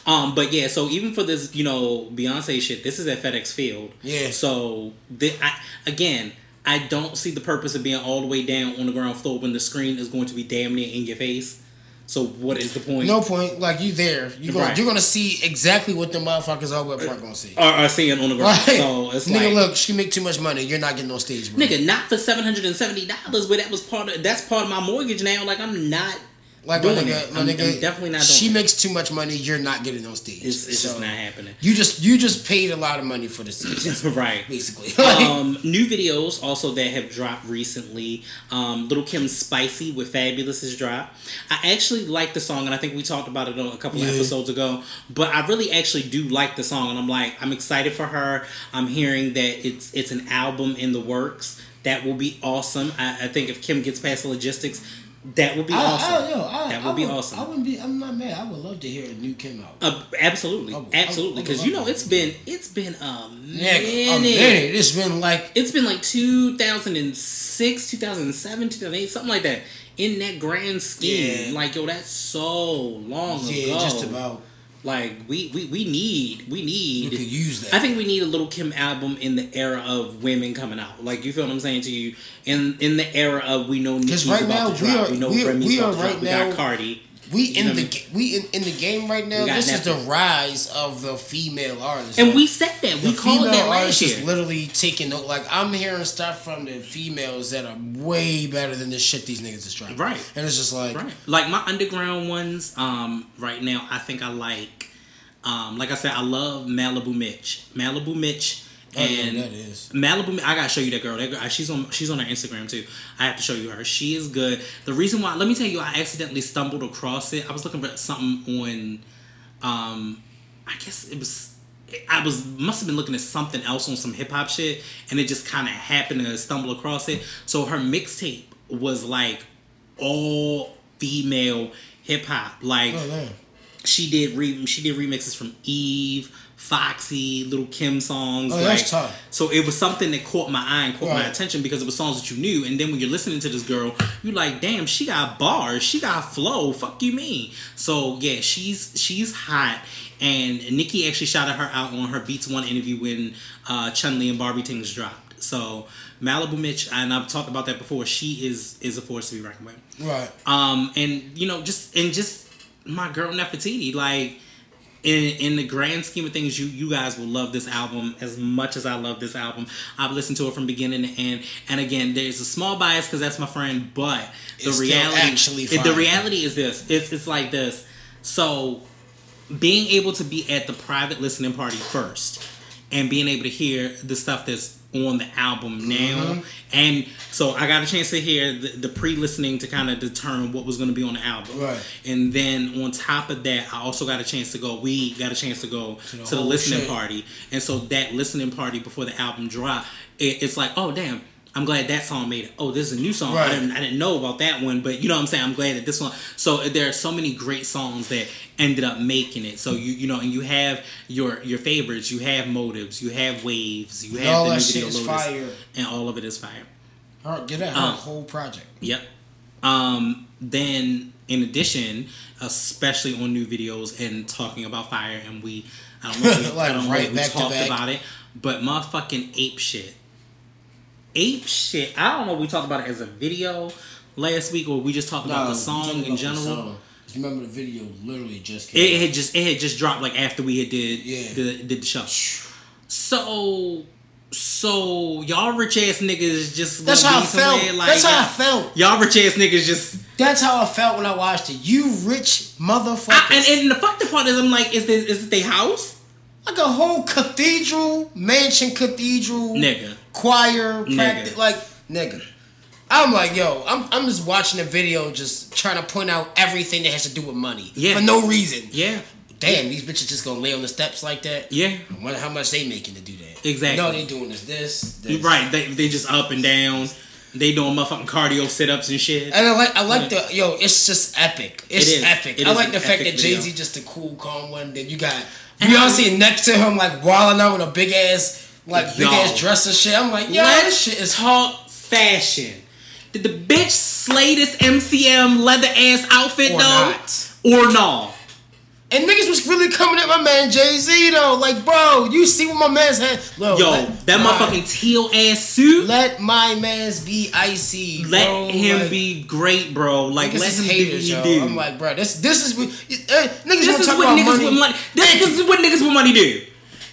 Um, but yeah, so even for this, you know, Beyonce shit, this is at FedEx Field. Yeah. So the, I, again, I don't see the purpose of being all the way down on the ground floor when the screen is going to be damn near in your face. So what is the point? no point. Like you there, you gonna Right. you're gonna see exactly what the motherfuckers all up front gonna see. Or, or seeing on the ground. Right. So it's nigga, like, look, she make too much money. You're not getting on stage, bro. nigga, not for seven hundred and seventy dollars, but that was part of that's part of my mortgage now. Like I'm not Like doing nigga, it. I'm, nigga, I'm definitely not She it. makes too much money. You're not getting on stage. It's, it's just not happening. You just you just paid a lot of money for the season, (laughs) right. basically. um, (laughs) new videos also that have dropped recently. Um, Lil Kim's "Spicy" with Fabolous has dropped. I actually like the song, and I think we talked about it on a couple Yeah. episodes ago. But I really actually do like the song, and I'm like, I'm excited for her. I'm hearing that it's it's an album in the works. That will be awesome. I, I think if Kim gets past the logistics, that would be I, awesome. I, yo, I, that I would be awesome. I wouldn't be. I'm not mad. I would love to hear a new Kim out. Uh, absolutely, would- absolutely. Because you know it's been it's been a minute. a minute. It's been like It's been like 2006, 2007, 2008, something like that. In that grand scheme, Yeah. like yo, that's so long yeah, ago. just about. Like we we we need we You need. could use that. I think we need a little Kim album in the era of women coming out. Like you feel what I'm saying to you? In in the era of we know Nicki's right about now, to we drop. are- We know we are- Remy's we about to drop. right we got now- Cardi. We You in the I ga- we in, in the game right now. This is the rise of the female artist. And Like, we said that. We called it that last year. is literally taking like I'm hearing stuff from the females that are way better than the shit these niggas is trying. Right. And it's just like Right. Like my underground ones, um, right now I think I like um, like I said, I love Malibu Mitch. Malibu Mitch I don't and that is. Malibu I gotta show you that girl. That girl she's on she's on her Instagram too. I have to show you her. She is good. The reason why let me tell you I accidentally stumbled across it. I was looking for something on um I guess it was I was must have been looking at something else on some hip hop shit, and it just kind of happened to stumble across it. So her mixtape was like all female hip hop. Like Oh she did re- she did remixes from Eve, Foxy, Lil Kim songs. Oh, like, that's tough. So it was something that caught my eye and caught my attention because it was songs that you knew. And then when you're listening to this girl, you're like, damn, she got bars, she got flow. Fuck you mean? So yeah, she's she's hot. And Nicki actually shouted her out on her Beats One interview when uh, Chun Li and Barbie Tingz dropped. So Malibu Mitch, and I've talked about that before. She is is a force to be reckoned with. Right. Um, and you know, just and just my girl Nefertiti, like in in the grand scheme of things, you you guys will love this album as much as I love this album. I've listened to it from beginning to end, and again, there's a small bias because that's my friend, but the It's reality, actually it- the reality is this: it's it's like this. So, being able to be at the private listening party first, and being able to hear the stuff that's on the album now, Mm-hmm. and so I got a chance to hear the, the pre-listening to kind of determine what was going to be on the album, Right. and then on top of that, I also got a chance to go. We got a chance to go to the the, listening shit. party, and so that listening party before the album dropped, it, it's like, oh damn. I'm glad that song made it. Oh, this is a new song. I didn't, I didn't know about that one, but you know what I'm saying. I'm glad that this one. So there are so many great songs that ended up making it. So you you know, and you have your your favorites. You have motives. You have waves. You have all the that new shit is Lotus, fire. and all of it is fire. Her, get that her Um, whole project. Yep. Um, then, in addition, especially on new videos and talking about fire, and we, I don't know, if we, (laughs) Like, I don't know if we talked about it, but motherfucking ape shit. Ape shit. I don't know. if We talked about it as a video last week, or we just talked about the song in general. Remember the video literally just came. It out. had just it had just dropped like after we had did Yeah. the, did the show. So so y'all rich ass niggas just That's how I felt. Like, That's how I felt. Y'all rich ass niggas just That's how I felt when I watched it. You rich motherfuckers. I, and, and the fucked up part is I'm like, is this is it their house? like a whole cathedral, mansion cathedral, Nigga. Choir, Nigga. practice, like nigga. I'm like, yo, I'm, I'm just watching the video, just trying to point out everything that has to do with money Yeah. for no reason. Yeah. Damn, these bitches just gonna lay on the steps like that. Yeah. I wonder how much they making to do that. Exactly. No, they doing is this, this. Right. They they just up and down. They doing motherfucking cardio sit ups and shit. And I like I like the yo, it's just epic. It's It epic. It I like the fact that Jay Z just a cool, calm one. Then you got Beyonce next to him, like wilding out with a big ass, like big ass dress and shit. I'm like, yo, this shit is talk fashion. Did the bitch slay this MCM leather ass outfit Or though? not. Or no? And niggas was really coming at my man Jay Z though. Like, bro, you see what my man's had? Yo, Yo, let that my- motherfucking teal ass suit. Let, Let my man's be icy. bro. him Like, be great, bro. Like let him haters, do what he do. I'm like, bro, this this is what uh, niggas This is to talk what about niggas money. with money. This, this is what niggas with money do.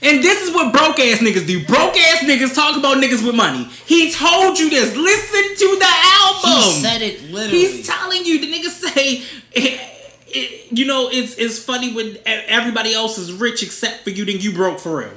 And this is what broke ass niggas do. Broke ass niggas talk about niggas with money. He told you this. Listen to the album. He said it literally. He's telling you. The nigga say (laughs) it, you know, it's it's funny when everybody else is rich except for you, then you broke for real.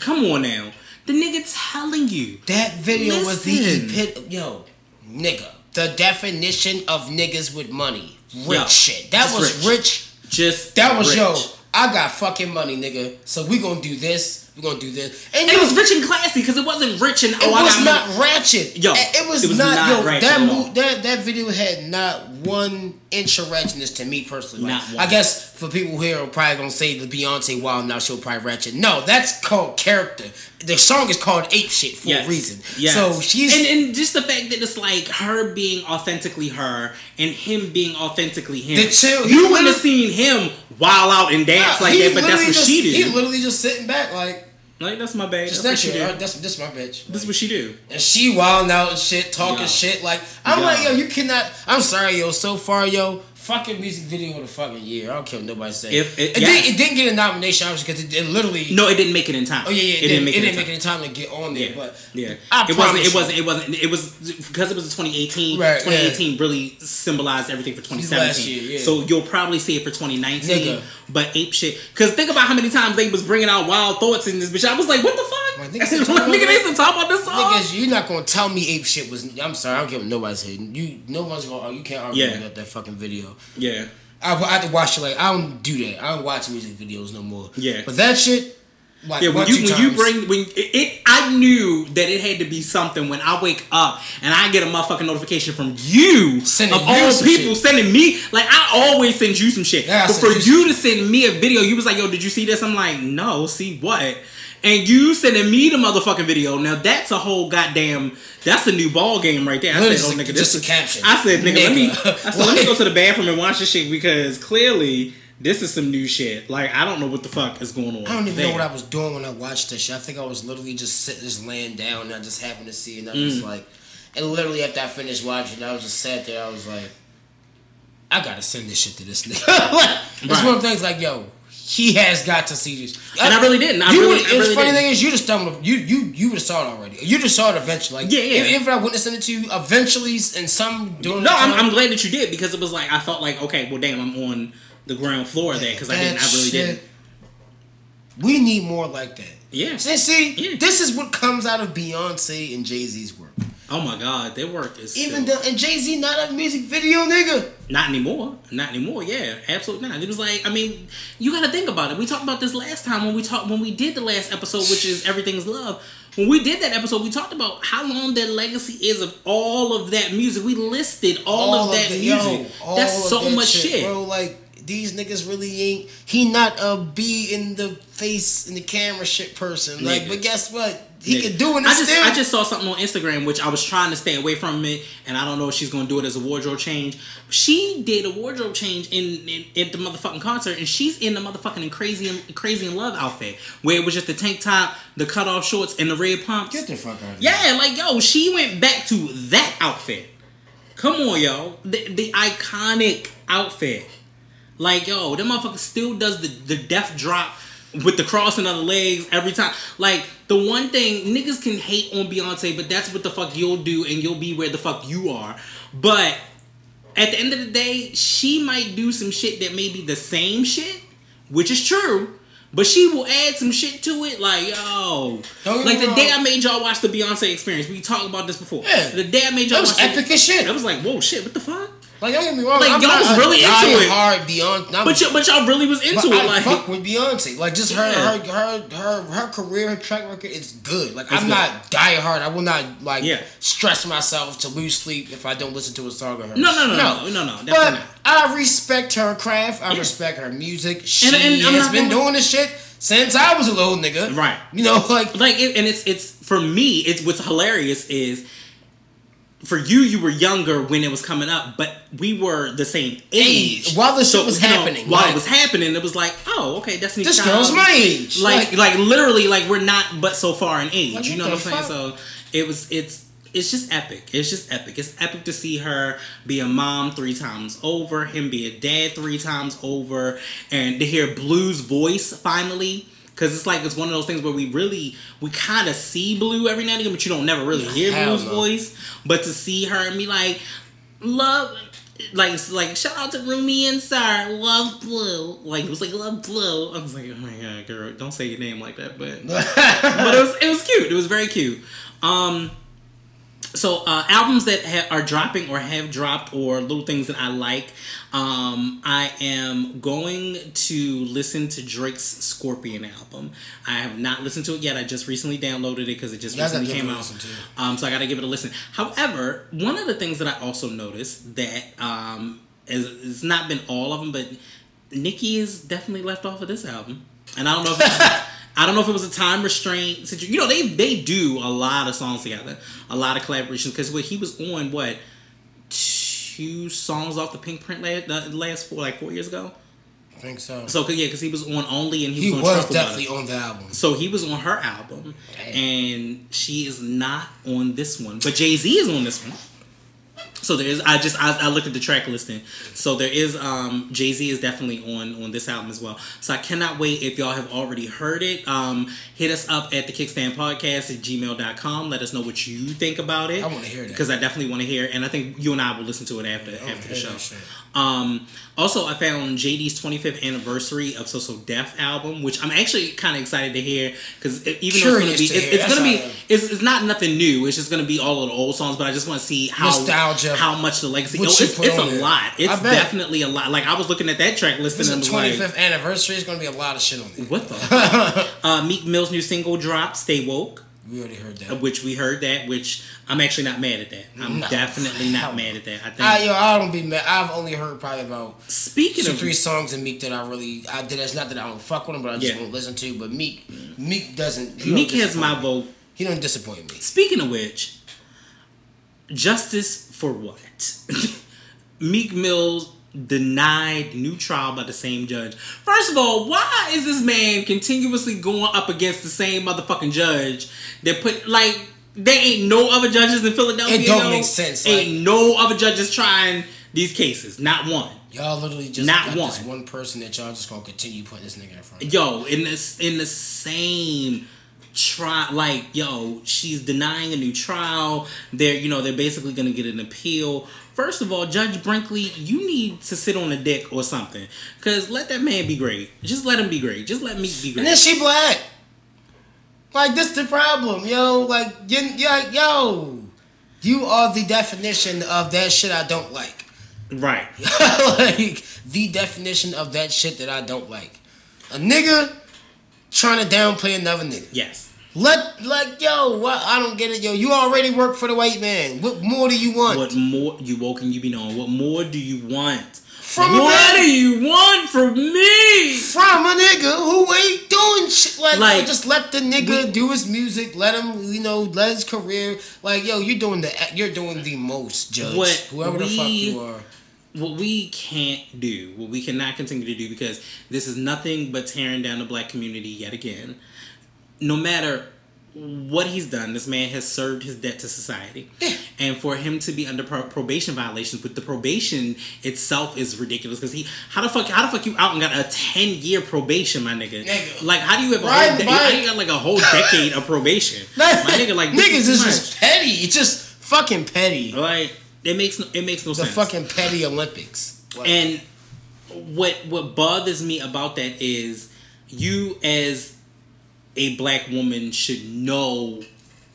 Come on now, the nigga telling you That video was the epit. Yo, nigga. The definition of niggas with money. Rich Yo, shit. That was rich. rich. just That was rich. yo. I got fucking money, nigga. So we gonna do this. We gonna do this. And And yo, it was rich and classy because it wasn't rich and It oh, I was got not money. ratchet. Yo, it, it was, it was not, not yo. ratchet that mo- that that video had not one inch of ratchetness to me personally. Like, Not one. I guess for people here are probably gonna say the Beyonce Wild Now she'll probably ratchet. No, that's called character. The song is called Ape Shit for a reason. Yes. So she's and, and just the fact that it's like her being authentically her and him being authentically him. The chill- you wouldn't have seen him wild out and dance Nah, like that, but that's what just, she did. He literally just sitting back like Like that's my just That's that what she do. That's this my bitch. This is what she do. And she wilding out and shit, talking Yeah. shit. Like I'm Yeah. like, yo, you cannot. I'm sorry, yo. So far, yo, fucking music video of the fucking year. I don't care what nobody say. If it- it, yes. didn't, it didn't get a nomination, obviously, because it, it literally. No, it didn't make it in time. Oh yeah, yeah. It, didn't, make it didn't make it in time to get on there, Yeah, but yeah. I it wasn't. It wasn't. It wasn't. It was because it was 2018. Right, 2018 really symbolized everything for 2017. Last year, yeah. So you'll probably see it for 2019. Nigga. But ape shit. Because think about how many times they was bringing out wild thoughts in this bitch. I was like, what the fuck? Like, (laughs) niggas still talking Nigga, they still talk about this song. Niggas, you're not gonna tell me ape shit was. I'm sorry, I don't care what nobody's saying. You, no one's gonna. You can't argue Yeah. about that fucking video. yeah. I, I had to watch it. Like I don't do that. I don't watch music videos no more. Yeah. But that shit. Like, Yeah, when you when you bring when it, it, I knew that it had to be something when I wake up and I get a motherfucking notification from you Sending of all people shit. sending me like I always send you some shit, Yeah, but for you you to send me a video, you was like, "Yo, did you see this?" I'm like, "No, see what?" And you sending me the motherfucking video. Now that's a whole goddamn. That's a new ball game right there. I said, "Oh, just a- nigga, this a caption. I said, "Nigga, let me." I said, "Let me go to the bathroom and watch this shit because clearly." This is some new shit. Like I don't know what the fuck is going on. I don't even there. know what I was doing when I watched this shit. I think I was literally just sitting, just laying down, and I just happened to see it, and I was Mm. like, and literally after I finished watching, I was just sat there. I was like, I gotta send this shit to this nigga. (laughs) like, It's one of the things like, yo, he has got to see this. And I really didn't. I you really- would- I really funny didn't. thing is, you just stumbled. You you you would have saw it already. You just saw it eventually. Like, Yeah, yeah. If, if I wouldn't sent it to you, eventually, and some doing No, I'm, I'm glad that you did because it was like I felt like okay, well, damn, I'm on the ground floor there because I didn't, I really didn't. We need more like that. Yeah. See, see Yeah. this is what comes out of Beyonce and Jay Z's work. Oh my god, their work is Even still- though, and Jay Z not a music video nigga. not anymore, not anymore. Yeah, absolutely not. It was like I mean, you got to think about it. We talked about this last time when we talked when we did the last episode, which is everything's love. When we did that episode, we talked about how long their legacy is of all of that music. We listed all, of that the- music. yo, all That's of so much shit. bro. Like these niggas really ain't. He not a be in the face in the camera shit person. Like, Nigga. but guess what? He Nigga. can do it. I just still. I just saw something on Instagram which I was trying to stay away from it, and I don't know if she's gonna do it as a wardrobe change. She did a wardrobe change in, in at the motherfucking concert, and she's in the motherfucking in crazy and crazy in love outfit where it was just the tank top, the cut off shorts, and the red pumps. Get the fuck out of Yeah, like yo, she went back to that outfit. Come on, yo, the, the iconic outfit. Like yo, that motherfucker still does the the death drop with the crossing of the legs every time. Like the one thing niggas can hate on Beyonce, but that's what the fuck you'll do, and you'll be where the fuck you are. But at the end of the day, she might do some shit that may be the same shit, which is true. But she will add some shit to it, like yo, like the day. I made y'all watch the Beyonce experience. We talked about this before. Yeah. The day I made y'all That was watch epic as shit. I was like, whoa, shit, what the fuck? Like don't get me wrong. Like, I'm y'all not was really into it. Hard Beyonce. I'm- But, y- but y'all really was into it, I like fuck with Beyonce. Like just her, Yeah. her, her, her, her career, her track record is good. Like It's I'm good. not die hard. I will not like Yeah. stress myself to lose sleep if I don't listen to a song of her. No, no, no, no, no, no, definitely But not. I respect her craft. I Yeah. respect her music. She And- and has been doing this shit since I was a little nigga. Right. You know, like like it, and it's it's for me it's what's hilarious is for you you were younger when it was coming up but we were the same age Age. While the shit was you know, happening, while like- it was happening it was like oh okay Destiny this Child. girl's my age. like, like literally like we're not but so far in age Like, you know what i'm saying so it was it's it's just epic it's just epic it's epic to see her be a mom three times over him be a dad three times over and to hear blue's voice finally because it's like it's one of those things where we really we kind of see blue every now and again but you don't never really hear Hell blue's no. voice but to see her and be like love like like shout out to Rumi and Sir, love blue. Like it was like love blue. I was like, oh my god, girl, don't say your name like that, but but it was it was cute. It was very cute. Um, so uh, albums that ha- are dropping or have dropped or little things that I like. Um, I am going to listen to Drake's Scorpion album. I have not listened to it yet. I just recently downloaded it because it just Yeah, recently came out. Um, so I got to give it a listen. However, one of the things that I also noticed that um, is, it's not been all of them, but Nicki is definitely left off of this album, and I don't know if it's, (laughs) I don't know if it was a time restraint situation. You know, they they do a lot of songs together, a lot of collaborations. Because what he was on what two songs off the Pink Print last, the last four like four years ago. I think so. So yeah, because he was on Only and he, he was on was definitely on the album. So he was on her album, Damn. and she is not on this one. But Jay Z is on this one. So there is. I just I, I looked at the track listing. So there is. Um, Jay Z is definitely on on this album as well. So I cannot wait if y'all have already heard it. Um, hit us up at the Kickstand Podcast at gmail.com. Let us know what you think about it. I wanna hear that. because I definitely want to hear. it. And I think you and I will listen to it after I after the show. Um, also, I found JD's 25th anniversary of So So Def album, which I'm actually kind of excited to hear because even though it's going to be, it's, to be, it's, it's not nothing new. It's just going to be all of the old songs, but I just want to see how Nostalgia. How much the legacy. Oh, it's it's a lot. It's definitely a lot. Like I was looking at that track list and is I'm the like, 25th anniversary. It's gonna be a lot of shit on there. what the? (laughs) fuck? uh, Meek Mill's new single dropped, "Stay Woke." We already heard that. Which we heard that, which I'm actually not mad at that. I'm No. definitely not mad at that. I think. I, yo, I don't be mad. I've only heard probably about speaking two, of three songs in Meek that I really I did. It's not that I don't fuck with him, but I just Yeah. won't listen to. But Meek, Meek doesn't. Meek has my vote He don't disappoint me. Speaking of which, justice for what? (laughs) Meek Mills denied new trial by the same judge. First of all, why is this man continuously going up against the same motherfucking judge that put like there ain't no other judges in Philadelphia? It don't make sense, Ain't no other judges trying these cases. Not one. Y'all literally just Not one. one person that y'all just gonna continue putting this nigga in front. of. Yo, in this in the same try like yo she's denying a new trial they're you know they're basically gonna get an appeal first of all judge brinkley you need to sit on a dick or something because let that man be great just let him be great just let me be great. And then she black. Like this the problem, yo. Like yo, yo, you are the definition of that shit I don't like. right (laughs) like the definition of that shit that I don't like. A nigga trying to downplay another nigga. yes. Let like yo, what? I don't get it, yo. You already work for the white man. What more do you want? what more you woke and you be knowing. What more do you want? From a what do you want from me? From a nigga who ain't doing shit. Like, Like, just let the nigga we- do his music, let him you know let his career. Like yo you're doing the you're doing the most judge. What whoever the fuck you are what we can't do, what we cannot continue to do, because this is nothing but tearing down the black community yet again. No matter what he's done, this man has served his debt to society. Yeah. And for him to be under pro- probation violations, but the probation itself is ridiculous because he, how the fuck, how the fuck you out and got a ten year probation, my nigga? Nigga. Like, how do you have a whole, de- how you got like a whole decade of probation? (laughs) my nigga, like niggas is is just petty it's just fucking petty like it makes no, it makes no the sense. The fucking petty Olympics Like, And what what bothers me about that is you as a black woman should know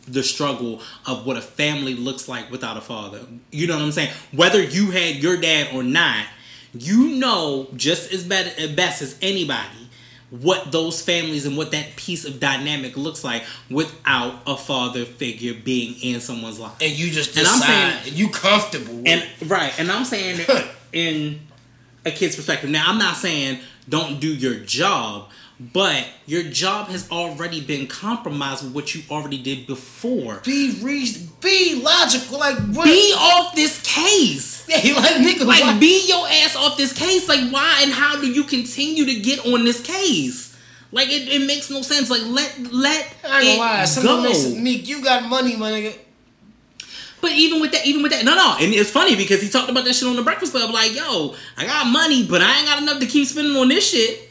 the struggle of what a family looks like without a father. You know what I'm saying? Whether you had your dad or not, you know just as bad as best as anybody what those families and what that piece of dynamic looks like without a father figure being in someone's life. and you just And I'm decide saying- you comfortable And right, and I'm saying (laughs) in a kid's perspective. Now, I'm not saying don't do your job, but your job has already been compromised with what you already did before. be reason be logical like what Be off this case. (laughs) yeah, like nigga Like, why- be your ass off this case. Like, why and how do you continue to get on this case? Like, it, it makes no sense. Like, let let I ain't it lie. Go. makes meek. You got money, my nigga. But even with that, even with that, no, no, and it's funny because he talked about that shit on the Breakfast Club. Like, yo, I got money, but I ain't got enough to keep spending on this shit.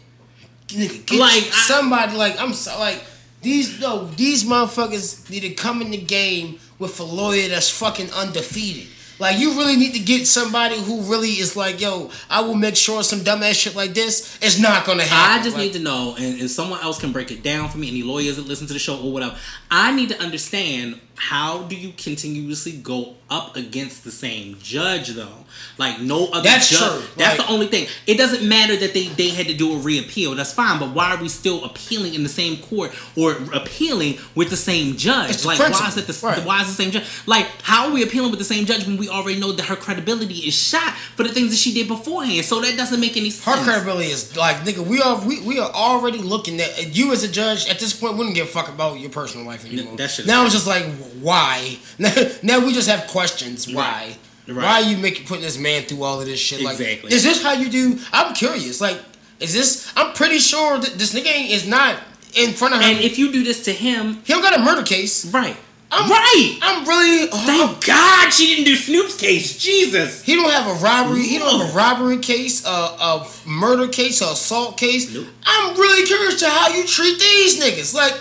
Nigga, get Like, I- somebody like I'm so like these no these motherfuckers need to come in the game with a lawyer that's fucking undefeated. Like you really need to get somebody who really is like, yo, I will make sure some dumbass shit like this is not gonna happen. I just Like, need to know, and if someone else can break it down for me, any lawyers that listen to the show or whatever, I need to understand how do you continuously go up against the same judge though? Like no other That's judge. true. That's Like- the only thing. It doesn't matter that they they had to do a reappeal. That's fine, but why are we still appealing in the same court or appealing with the same judge? Like why is it the Right. why is the same judge? Like how are we appealing with the same judge when we already know that her credibility is shot for the things that she did beforehand? So that doesn't make any sense. Her credibility is like nigga. We are we, we are already looking at you as a judge at this point. Wouldn't give a fuck about your personal life anymore. that now it's just like why. (laughs) Now, now we just have questions. Why? Right. Why are you making putting this man through all of this shit? Like, Exactly. is this how you do? I'm curious. Like, is this? I'm pretty sure that this nigga is not in front of her. And if you do this to him, he don't got a murder case. right, I'm, right. I'm really. Oh. Thank God she didn't do Snoop's case. Jesus. He don't have a robbery. He don't have a robbery case, a, a murder case, a assault case. Nope. I'm really curious to how you treat these niggas. Like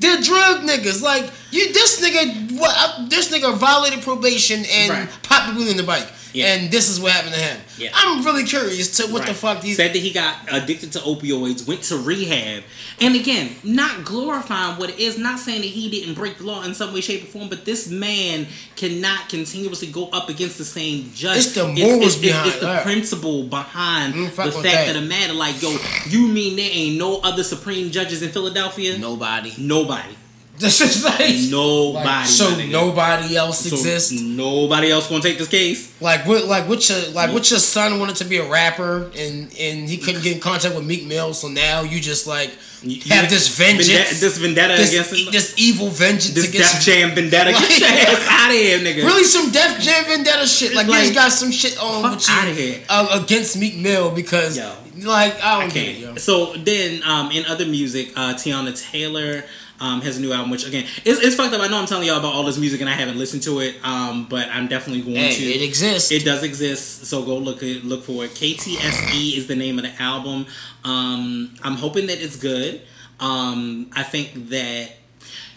they're drug niggas. Like you, this nigga, what? This nigga violated probation and Right. popped the wheel in the bike. Yeah. And this is what happened to him. Yeah. I'm really curious to what the fuck these. said that he got addicted to opioids, went to rehab, and again, not glorifying what it is, not saying that he didn't break the law in some way, shape, or form, but this man cannot continuously go up against the same judge. It's the morals it's, behind it's the that. principle behind Mm, the fact that. of the matter. Like, yo, you mean there ain't no other supreme judges in Philadelphia? Nobody. Nobody. This is like Nobody. Like, so nobody else So exists. Nobody else gonna take this case. Like what? Like what your like what your son wanted to be a rapper and and he couldn't get in contact with Meek Mill, so now you just like You- have this vengeance, vendetta- this vendetta this, against him. this evil vengeance This against Def Jam vendetta. Get your Like- (laughs) ass out of here, nigga. Really, some Def Jam vendetta shit. Like, you Like, just got some shit on with you here. uh, against Meek Mill because, Yo. like, I don't I get it, yo. So then, um, in other music, uh, Teyana Taylor um, has a new album, which again, it's, it's fucked up. I know I'm telling y'all about all this music and I haven't listened to it, um, but I'm definitely going Hey, to. it exists. It does exist, so go look it, look for it. KTSE is the name of the album. Um, I'm hoping that it's good. Um, I think that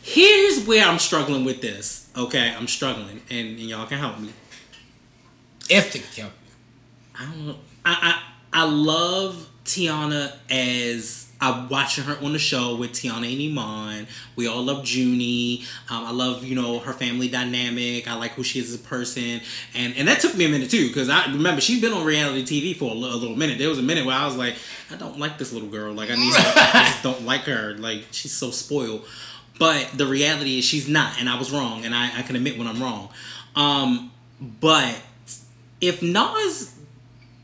here's where I'm struggling with this. Okay, I'm struggling, and, and y'all can help me. if they can. Help you, I don't know. I I, I love Teyana as I'm watching her on the show with Teyana and Iman. We all love Junie. Um, I love you know her family dynamic. I like who she is as a person, and and that took me a minute too because I remember she's been on reality TV for a little, a little minute. There was a minute where I was like, I don't like this little girl. Like I need, I just (laughs) don't like her. Like she's so spoiled. But the reality is she's not, and I was wrong, and I, I can admit when I'm wrong. Um, but if Nas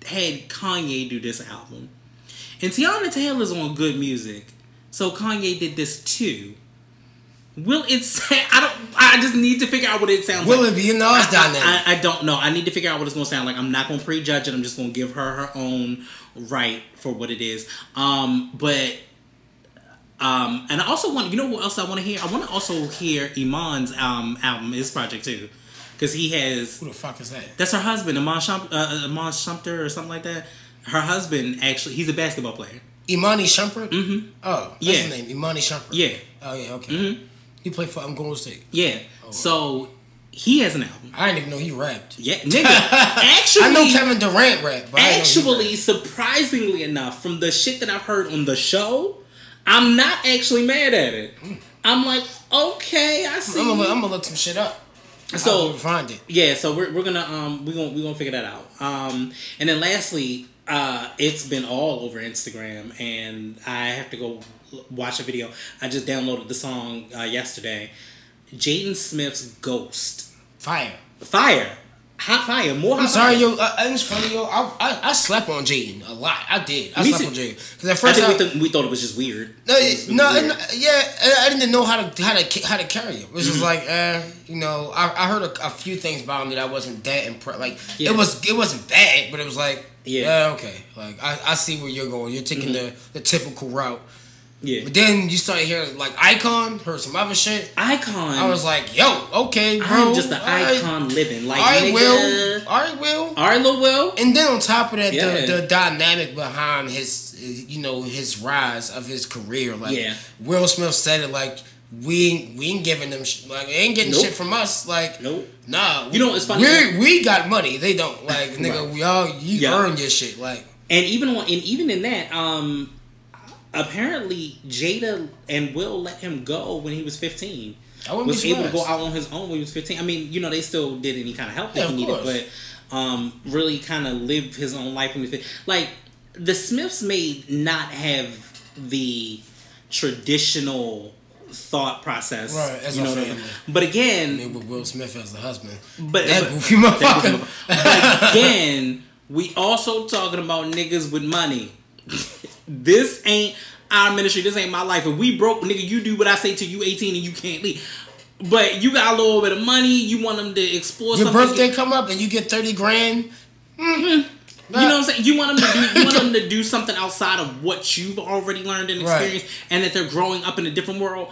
had Kanye do this album, and Teyana Taylor's on good music, so Kanye did this too. Will it say? I don't. I just need to figure out what it sounds Will like. it be a Nas I, dynamic? I, I don't know. I need to figure out what it's gonna sound like. I'm not gonna prejudge it. I'm just gonna give her her own right for what it is. Um, but um, and I also want you know what else I want to hear. I want to also hear Iman's um album, his project too, because he has Who the fuck is that? that's her husband, Iman Shump, uh, Iman Shumpter or something like that. Her husband actually, he's a basketball player. Imani Shumpert? Mm-hmm. Oh, Yeah. his name. Imani Shumpert. Yeah, Oh, yeah, okay. Mhm. He played for um, Golden State. yeah. So he has an album. I didn't even know he rapped. Yeah, nigga. Actually, (laughs) I know Kevin Durant rap, but I didn't know he actually, rapped. surprisingly enough, from the shit that I've heard on the show, I'm not actually mad at it. I'm like, okay, I see. I'm gonna, I'm gonna look some shit up. So- So find it. Yeah, so we're, we're gonna um we're gonna we're gonna figure that out. Um and then lastly, uh it's been all over Instagram and I have to go watch a video. I just downloaded the song uh, yesterday. Jaden Smith's Ghost. Fire. Fire. Hot fire. More hot I'm sorry, fire. yo. Uh, it's funny, yo. I, I I slept on Jaden a lot. I did. I Me slept too. on Jaden because at I first think I, we, th- we thought it was just weird. no, It was- it was no, weird. no, yeah. I- I didn't know how to how to how to carry it. It was just Mm-hmm. like, uh, you know, I, I heard a, a few things about him that I wasn't that impressed. Like Yeah. it was it wasn't bad, but it was like, Yeah. yeah, okay. Like I, I see where you're going. You're taking Mm-hmm. the the typical route. yeah. But then you start hearing like Icon, heard some other shit. Icon. I was like, yo, okay, bro. I'm just an right. icon living. Like, All right, nigga. Will. All right, Will. All right, Lil Will. And then on top of that, Yeah. the, the dynamic behind his, you know, his rise of his career. Like Yeah. Will Smith said it like we ain't, we ain't giving them sh- like they ain't getting Nope. shit from us. Like Nope. nah, You know, it's funny- We we got money. They don't. Like (laughs) nigga, Right. we all you Yeah. earn your shit. Like And even on, and even in that, um, apparently Jada and Will let him go when he was fifteen. I wouldn't Was be able to go out on his own when he was fifteen. I mean, you know, they still did any kind of help that Yeah, he needed, course. but um, really kind of lived his own life when he was 15. like the Smiths may not have the traditional thought process, Right, as you a know, family. but again, nigga with Will Smith as the husband. but that but- goofy that motherfucker. goofy. But again, we also talking about niggas with money. (laughs) this ain't our ministry. This ain't my life. If we broke, nigga, you do what I say to you. Eighteen and you can't leave. But you got a little bit of money. You want them to explore Your something. birthday come up and you get thirty grand. Mm-hmm. You know what I'm saying? You want them to do. You want them (laughs) to do something outside of what you've already learned and Right. experienced, and that they're growing up in a different world.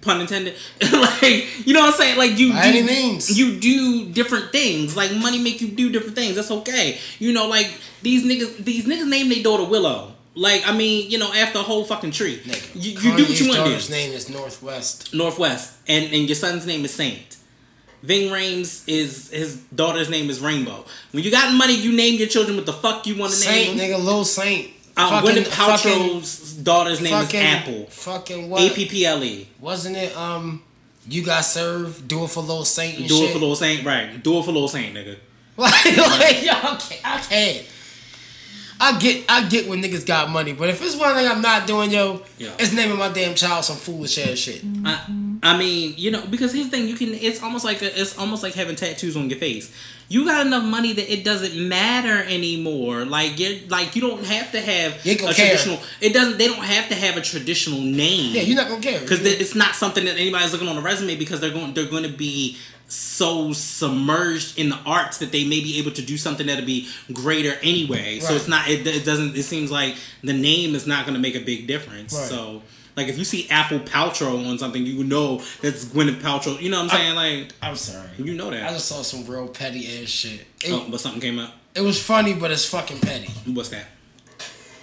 Pun intended. (laughs) like you know what I'm saying? Like you By do, any means. you do different things. Like money make you do different things. That's okay. You know, like these niggas. These niggas name their daughter Willow. Like I mean, you know, after a whole fucking tree. Nigga, You, you do what you want to daughter's do. name is Northwest. Northwest, and and your son's name is Saint. Ving Rhames is his daughter's name is Rainbow. When you got money, you name your children what the fuck you want to Saint, name them. nigga, Lil Saint. Um, Fucking- Gwyneth fucking- Paltrow's daughter's name fucking, is Apple. Fucking what? A P P L E. Wasn't it? Um, you got served. Do it for Lil Saint and Do shit. it for Lil Saint, right? Do it for Lil Saint, nigga. (laughs) Like, like y'all can't, I can't. I get, I get when niggas got money, but if it's one thing I'm not doing, yo, Yeah. it's naming my damn child some foolish ass shit. I, I mean, you know, because his thing, you can. It's almost like a, it's almost like having tattoos on your face. You got enough money that it doesn't matter anymore. Like you're like you don't have to have a care. traditional. It doesn't. They don't have to have a traditional name. Yeah, you're not gonna care because it's not something that anybody's looking on a resume because they're going they're going to be so submerged in the arts that they may be able to do something that'll be greater anyway. So it's not it, it doesn't it seems like the name is not going to make a big difference. Right. So like if you see Apple Paltrow on something, you know that's Gwyneth Paltrow. You know what I'm saying? like I'm sorry. you know that. I just saw some real petty ass shit. It, Oh, but something came up. it was funny, but it's fucking petty. What's that?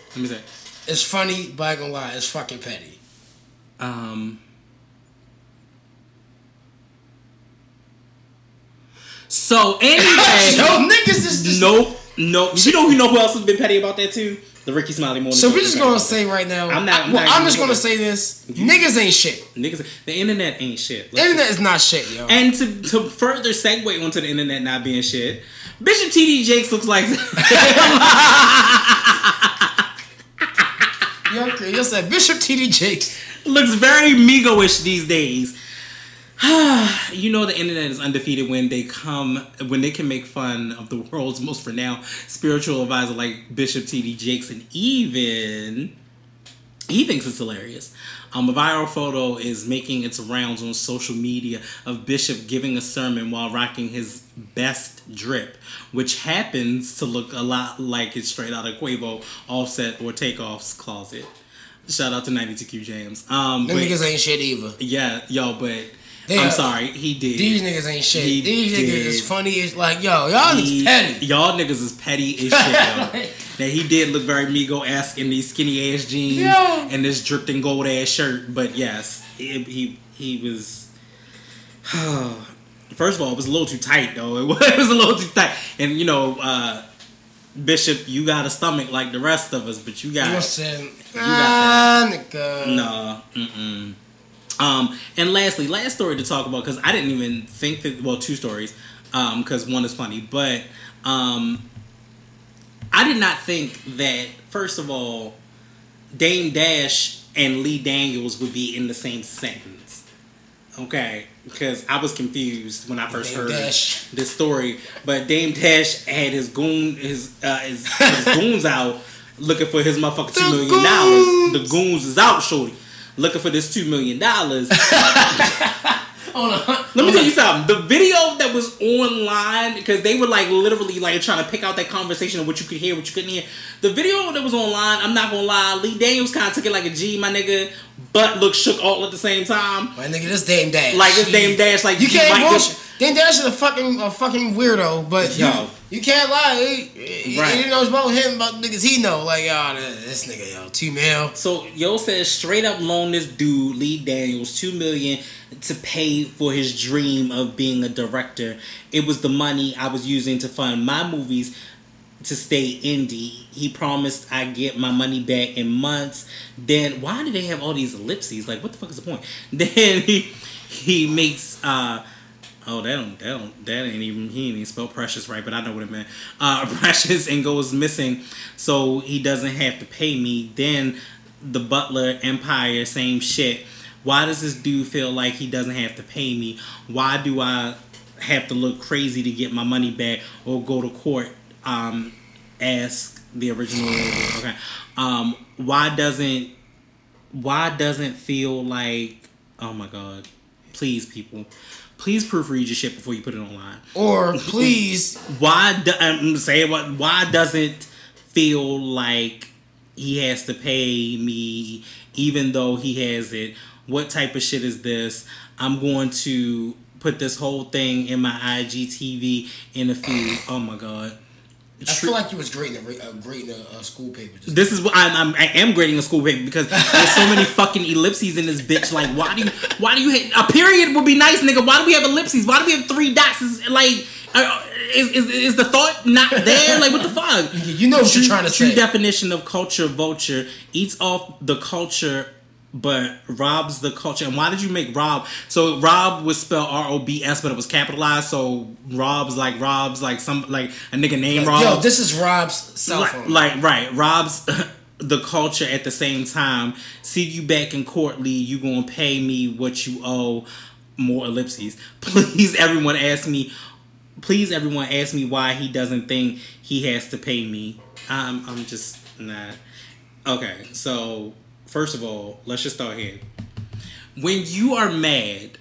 Let me say. It's funny, but I ain't gonna lie, it's fucking petty. Um. So (laughs) anyway. Yo, niggas is just. Nope. Nope. You know, you know who else has been petty about that too? The Rickey Smiley morning. So we're just gonna say right now. I'm not- I, I'm well, just gonna gonna- say this: niggas ain't shit. Niggas, the internet ain't shit. Internet is not shit, yo. and to, to further segue onto the internet not being shit, Bishop TD Jakes looks like (laughs) Yo, okay, you said Bishop T.D. Jakes. looks very Migo-ish these days. (sighs) you know the internet is undefeated when they come when they can make fun of the world's most renowned spiritual advisor like Bishop T.D. Jakes and even he thinks it's hilarious. Um, a viral photo is making its rounds on social media of Bishop giving a sermon while rocking his best drip, which happens to look a lot like it's straight out of Quavo, Offset, or Takeoff's closet. Shout out to 92Q Jams. Um, Them niggas ain't shit either. yeah, yo, but I'm sorry, he did. These niggas ain't shit. He These niggas is funny as like, yo, y'all He- niggas petty. Y'all niggas is petty as shit, yo. (laughs) Now he did look very Migo esque in these skinny ass jeans Yo. and this dripped in gold ass shirt. But yes, he he, he was. (sighs) First of all, it was a little too tight though. (laughs) It was, it was a little too tight, and you know, uh, Bishop, you got a stomach like the rest of us, but you You know what I'm got got Ah, nigga. no. Mm-mm. Um, and lastly, last story to talk about because I didn't even think that. Well, two stories, because one is funny, but um, I did not think that. First of all, Dame Dash and Lee Daniels would be in the same sentence. Okay, because I was confused when I first Dame heard Dash. this story. But Dame Dash had his goon his uh, his, his (laughs) goons out looking for his motherfucking two The million dollars. The goons is out, shorty, looking for this two million dollars. (laughs) Hold on. Let me tell you something. The video that was online because they were like literally like trying to pick out that conversation of what you could hear, what you couldn't hear. The video that was online, I'm not gonna lie, Lee Daniels kind of took it like a G, my nigga, but look shook all at the same time. My nigga, this Dame Dash. Like this Dame Dash, like You can't might bullshit. Dan Dash is a fucking a fucking weirdo, but Yo. you, can't lie. He, Right. he knows about him, about niggas he know. Like, oh, this nigga, yo, two mil. So Yo says straight up loan this dude Lee Daniels two million to pay for his dream of being a director. It was the money I was using to fund my movies to stay indie. He promised I get my money back in months. Then why do they have all these ellipses? Like what the fuck is the point? (laughs) Then he he makes uh Oh, that don't, that don't, that ain't even, he ain't even spell precious right, but I know what it meant. Uh, (laughs) precious and goes missing, so he doesn't have to pay me. Then the Butler Empire, same shit. Why does this dude feel like he doesn't have to pay me? Why do I have to look crazy to get my money back or go to court? Um, ask the original. Okay. Um, why doesn't, why doesn't feel like, oh my god, please people, please proofread your shit before you put it online. Or please, (laughs) why do, I'm saying what why doesn't feel like he has to pay me even though he has it? What type of shit is this? I'm going to put this whole thing in my igtv in a feed oh my god I feel like you was grading a, uh, grading a, a school paper. Just this is what I'm, I'm I am grading a school paper because there's so many fucking ellipses in this bitch. Like, why do you why do you a period would be nice, nigga? Why do we have ellipses? Why do we have three dots? Is like, uh, is, is is the thought not there? Like, what the fuck? (laughs) You know what you're trying to True say. True definition of culture vulture eats off the culture. But robs the culture, and why did you make Rob? So Rob was spelled R O B S, but it was capitalized. So Rob's like Rob's like some like a nigga named Rob. Yo, this is Rob's cell Like- phone. Like, right, robs (laughs) the culture at the same time. See you back in court, Lee. You gonna pay me what you owe. More ellipses. (laughs) Please, everyone, ask me. Please, everyone, ask me why he doesn't think he has to pay me. I'm, I'm just not. Okay, so first of all, let's just start here. When you are mad,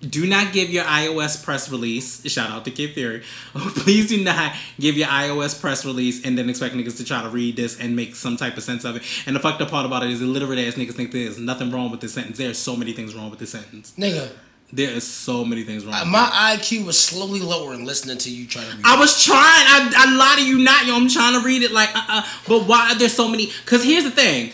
do not give your iOS press release. Shout out to Kid Theory. (laughs) Please do not give your iOS press release and then expect niggas to try to read this and make some type of sense of it. And the fucked up part about it is illiterate ass niggas think there's nothing wrong with this sentence. There's so many things wrong with this sentence. Nigga, There is so many things wrong. with my IQ was slowly lowering listening to you trying to read. I was trying. I, I lie to you not, yo. I'm trying to read it like, uh, uh But why are there so many? Because here's the thing.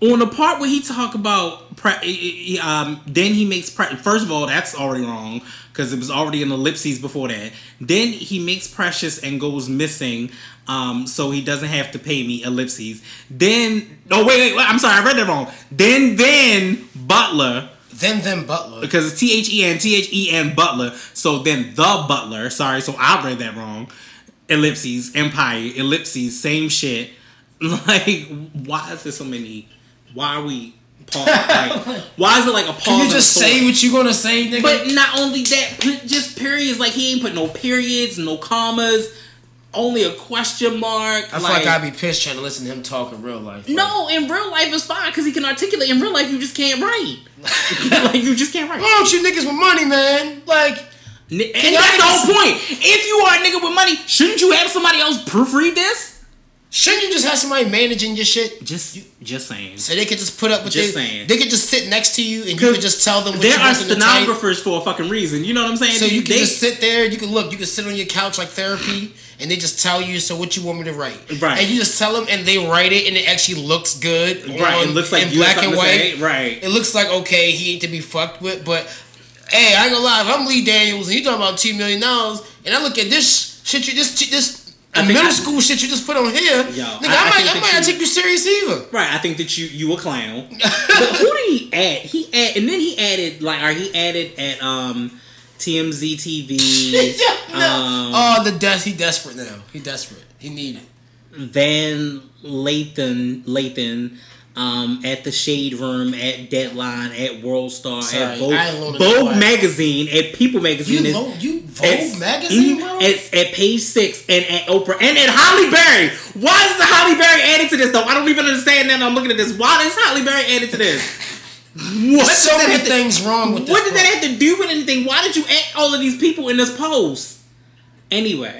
On the part where he talk about, pre- he- he, um, then he makes pre- first of all that's already wrong because it was already in ellipses before that. Then he makes precious and goes missing, um, so he doesn't have to pay me ellipses. Then oh wait, wait, wait I'm sorry, I read that wrong. Then then Butler then then Butler. because it's T H E N T H E N Butler. So then the Butler. Sorry, so I read that wrong. Ellipses Empire ellipses same shit. (laughs) Like why is there so many? Why are we? Like, (laughs) why is it like a pause? Can you just say what you gonna say, nigga? But not only that, put just periods. Like he ain't put no periods, no commas, only a question mark. I feel like, I'd be pissed trying to listen to him talk in real life. no, in real life it's fine because he can articulate. In real life, you just can't write. (laughs) like you just can't write. Why don't you niggas with money, man? Like, N- and that's the whole point. If you are a nigga with money, shouldn't you have somebody else proofread this? Shouldn't you just have somebody managing your shit? Just, just saying. So they could just put up with Just they, saying. They could just sit next to you and you could just tell them what There are stenographers for a fucking reason. You know what I'm saying? So you can They- just sit there, you can look, you can sit on your couch like therapy, and they just tell you, so what you want me to write. Right. And you just tell them, and they write it, and it actually looks good. right. on- It looks like in black and white. Right. It looks like, okay, he ain't to be fucked with, but hey, I ain't gonna lie, if I'm Lee Daniels and you talking about $2 million, and I look at this shit, you this, this, I middle I- school shit you just put on here, Yo, nigga, I- I, might, I, might not take you serious either. Right. I think that you you a clown. (laughs) but who did he add? He add, and then he added like, or he added at um TMZ TV. (laughs) yeah, no. um, oh, the death. he desperate now. He desperate. He needed. Van Lathan Lathan um, at the Shade Room, at Deadline, at World Star, Sorry, at Vogue, Vogue magazine, at People You magazine. is- know, you Vogue it's- magazine, bro. It's at page six and at Oprah and at Halle Berry. Why is the Halle Berry added to this though? I don't even understand that. I'm looking at this. Why is Halle Berry added to this? (laughs) What so many to- things wrong with this. What did bro. that have to do with anything? Why did you add all of these people in this post? Anyway,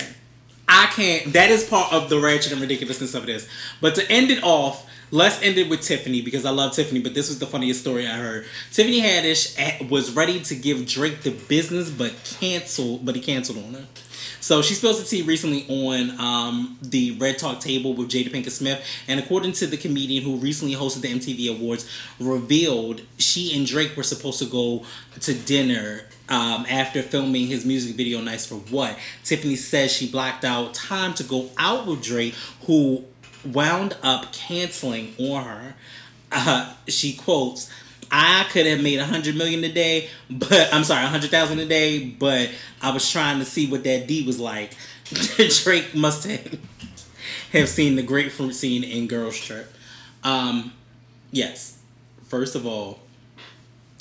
I can't. That is part of the ratchet and ridiculousness of this. But to end it off, let's end it with Tiffany because I love Tiffany, but this was the funniest story I heard. Tiffany Haddish was ready to give Drake the business, but canceled, but he canceled on her. So she spilled the tea recently on um, the Red Talk table with Jada Pinkett Smith, and according to the comedian who recently hosted the MTV Awards, revealed she and Drake were supposed to go to dinner um, after filming his music video "Nice for What." Tiffany says she blocked out time to go out with Drake, who wound up canceling on her. Uh, she quotes. I could have made a hundred million a day, but I'm sorry, a hundred thousand a day, but I was trying to see what that D was like. (laughs) Drake must have have seen the grapefruit scene in Girls Trip. Um, yes. First of all,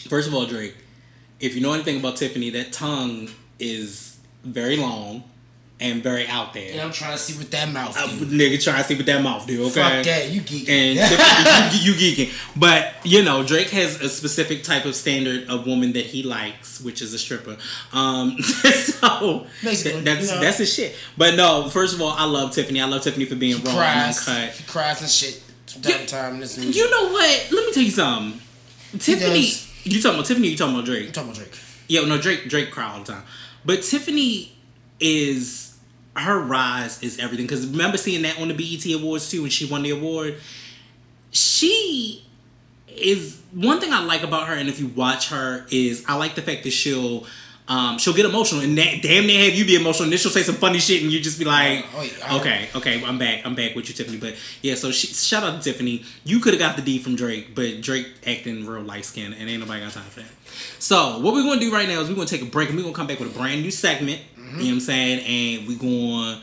first of all, Drake, if you know anything about Tiffany, that tongue is very long and very out there. And I'm trying to see what that mouth Uh, do. nigga, try to see what that mouth do. Okay. Fuck that, you geeking. And (laughs) you, you geeking, but you know Drake has a specific type of standard of woman that he likes, which is a stripper. Um, (laughs) so Basically, that's you know. that's his shit. But no, first of all, I love Tiffany. I love Tiffany for being raw and cries. uncut. He cries and shit You- time. You know what? Let me tell you something. Tiffany, you talking about Tiffany? You talking about Drake? I'm talking about Drake. Yo, no, Drake Drake cry all the time. But Tiffany is her rise is everything. Because remember seeing that on the BET Awards too when she won the award. She is one thing I like about her, and if you watch her, is I like the fact that she'll um, she'll get emotional and that, damn near have you be emotional, and then she'll say some funny shit, and you just be like, Oh, yeah, okay, okay, I'm back, I'm back with you, Tiffany. But yeah, so she, shout out to Tiffany. You could have got the D from Drake, but Drake acting real light skinned, and ain't nobody got time for that. So what we're gonna do right now is we're gonna take a break, and we're gonna come back with a brand new segment. You know what I'm saying? And gonna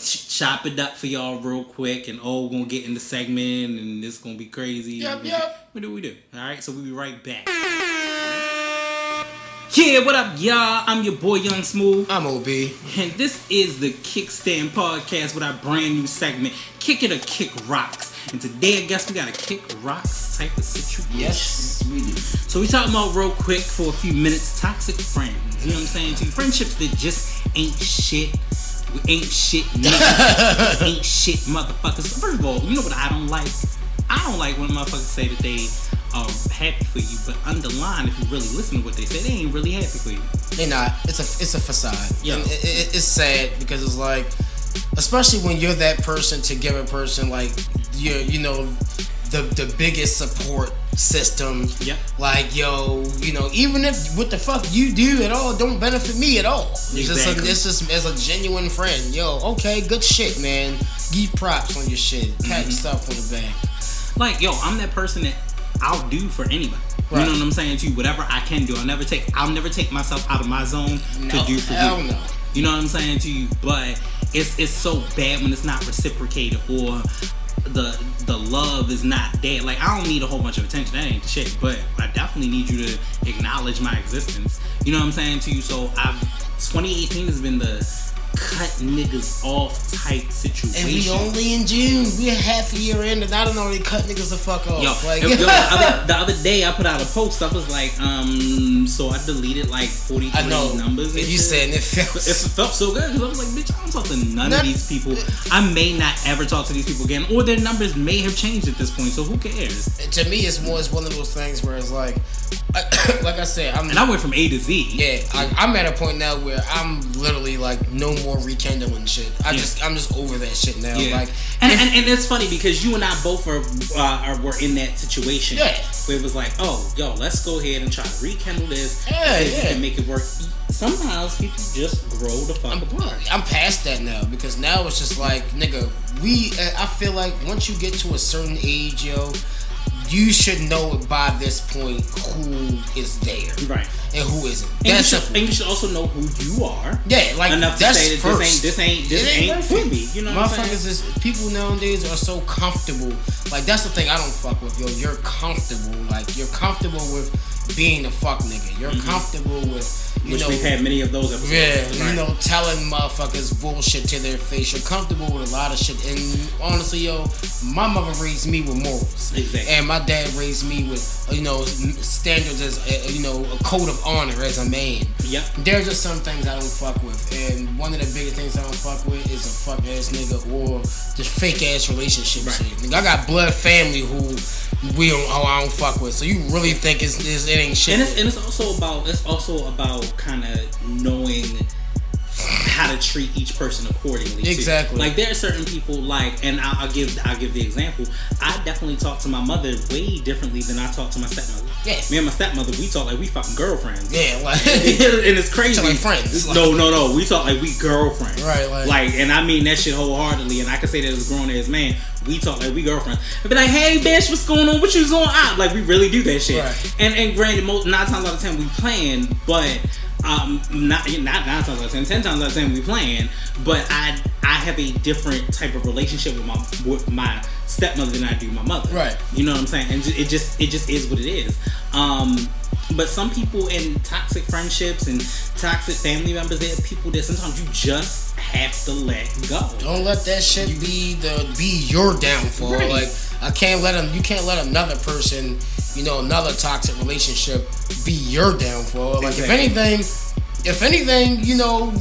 ch- chop it up for y'all real quick, and oh, we're gonna get in the segment, and it's gonna be crazy. Yep, yep. What do we do? All right, so we'll be right back. Yeah, what up, y'all? I'm your boy Young Smooth. I'm OB. And this is the Kickstand Podcast with our brand new segment, Kick It or Kick Rocks. And today, I guess we got a Kick Rocks type of situation. Yes, we do. So we talking about real quick for a few minutes, toxic friends. You know what I'm saying? To friendships that just ain't shit. Ain't shit niggas. (laughs) ain't shit motherfuckers. First of all, you know what I don't like? I don't like when motherfuckers say that they are happy for you, but underline if you really listen to what they say, they ain't really happy for you. They not. It's a it's a facade. Yeah. It, it, it's sad because it's like, especially when you're that person to give a person like you you know the the biggest support system. Yep. Like yo, you know, even if what the fuck you do at all don't benefit me at all. It's just a, it's just as a genuine friend. Yo, okay, good shit, man. Give props on your shit. Pat Mm-hmm. yourself on the back. Like, yo, I'm that person that I'll do for anybody. You know what I'm saying to you? Whatever I can do. I'll never take I'll never take myself out of my zone to do for you. no. You know what I'm saying to you? But it's it's so bad when it's not reciprocated or the the love is not there. Like I don't need a whole bunch of attention. That ain't the shit. But I definitely need you to acknowledge my existence. You know what I'm saying to you? So I've 2018 has been the cut niggas off type situation. And we only in June. We're half a year in, and I don't already cut niggas the fuck off. Yo, like, yo, (laughs) the, other, the other day I put out a post. I was like, um, so I deleted like 43 numbers. And and you saying it feels. It felt so good because I was like, bitch, I don't talk to none Not- of these people. I may not ever talk to these people again, or their numbers may have changed at this point. So who cares? to me, it's more it's one of those things where it's like, (coughs) like I said, I'm And I went from A to Z. yeah, I, I'm at a point now where I'm literally like no more rekindling shit. I Yeah. just I'm just over that shit now. Yeah. Like, and, if- and, and it's funny because you and I both are, uh, are were in that situation. Yeah. Where it was like, oh, yo, let's go ahead and try to rekindle this. Yeah, and yeah. can make it work. Sometimes people just grow the fuck I'm, apart. I'm past that now because now it's just like nigga. We I feel like once you get to a certain age, yo, you should know by this point who is there Right. and who isn't. And you, should, and you should also know who you are. Yeah, like enough to say that first. this ain't this ain't this It ain't, for me. You know what I'm saying? Motherfuckers is people nowadays are so comfortable. Like that's the thing I don't fuck with, yo. You're comfortable. Like you're comfortable with being a fuck nigga. You're Mm-hmm. comfortable with you Which know, we've had many of those episodes. yeah, Right. you know, telling motherfuckers bullshit to their face. You're comfortable with a lot of shit, and honestly, yo, my mother raised me with morals, Exactly. and my dad raised me with you know standards as a, you know a code of honor as a man. Yep. There's just some things I don't fuck with, and one of the biggest things I don't fuck with is a fuck ass nigga or just fake ass relationship Right. shit. Nigga, I got blood family who we don't, who I don't fuck with. So you really think it's, it's it ain't shit? and it's and it's also about it's also about kind of knowing how to treat each person accordingly. too. Exactly. Like there are certain people like, and I'll, I'll give I'll give the example. I definitely talk to my mother way differently than I talk to my stepmother. Yeah. Me and my stepmother, we talk like we fucking girlfriends. yeah, like (laughs) and it's crazy. Like friends. No, no, no. We talk like we girlfriends. Right, like- like, and I mean that shit wholeheartedly. And I can say that as a grown ass man, we talk like we girlfriends. I'd be like, hey, bitch, what's going on? What you on? out? Like we really do that shit. Right. And and granted, most nine times out of ten we playing, but um, not not nine times out of ten, ten times out of ten we playing. But I I have a different type of relationship with my with my stepmother than I do my mother. Right. You know what I'm saying? And it just it just is what it is. Um, but some people in toxic friendships and toxic family members, there are people that sometimes you just have to let go. Don't let that shit be the be your downfall. Right. Like I can't let them. You can't let another person, you know, another toxic relationship be your downfall. Like Exactly. if anything, if anything, you know,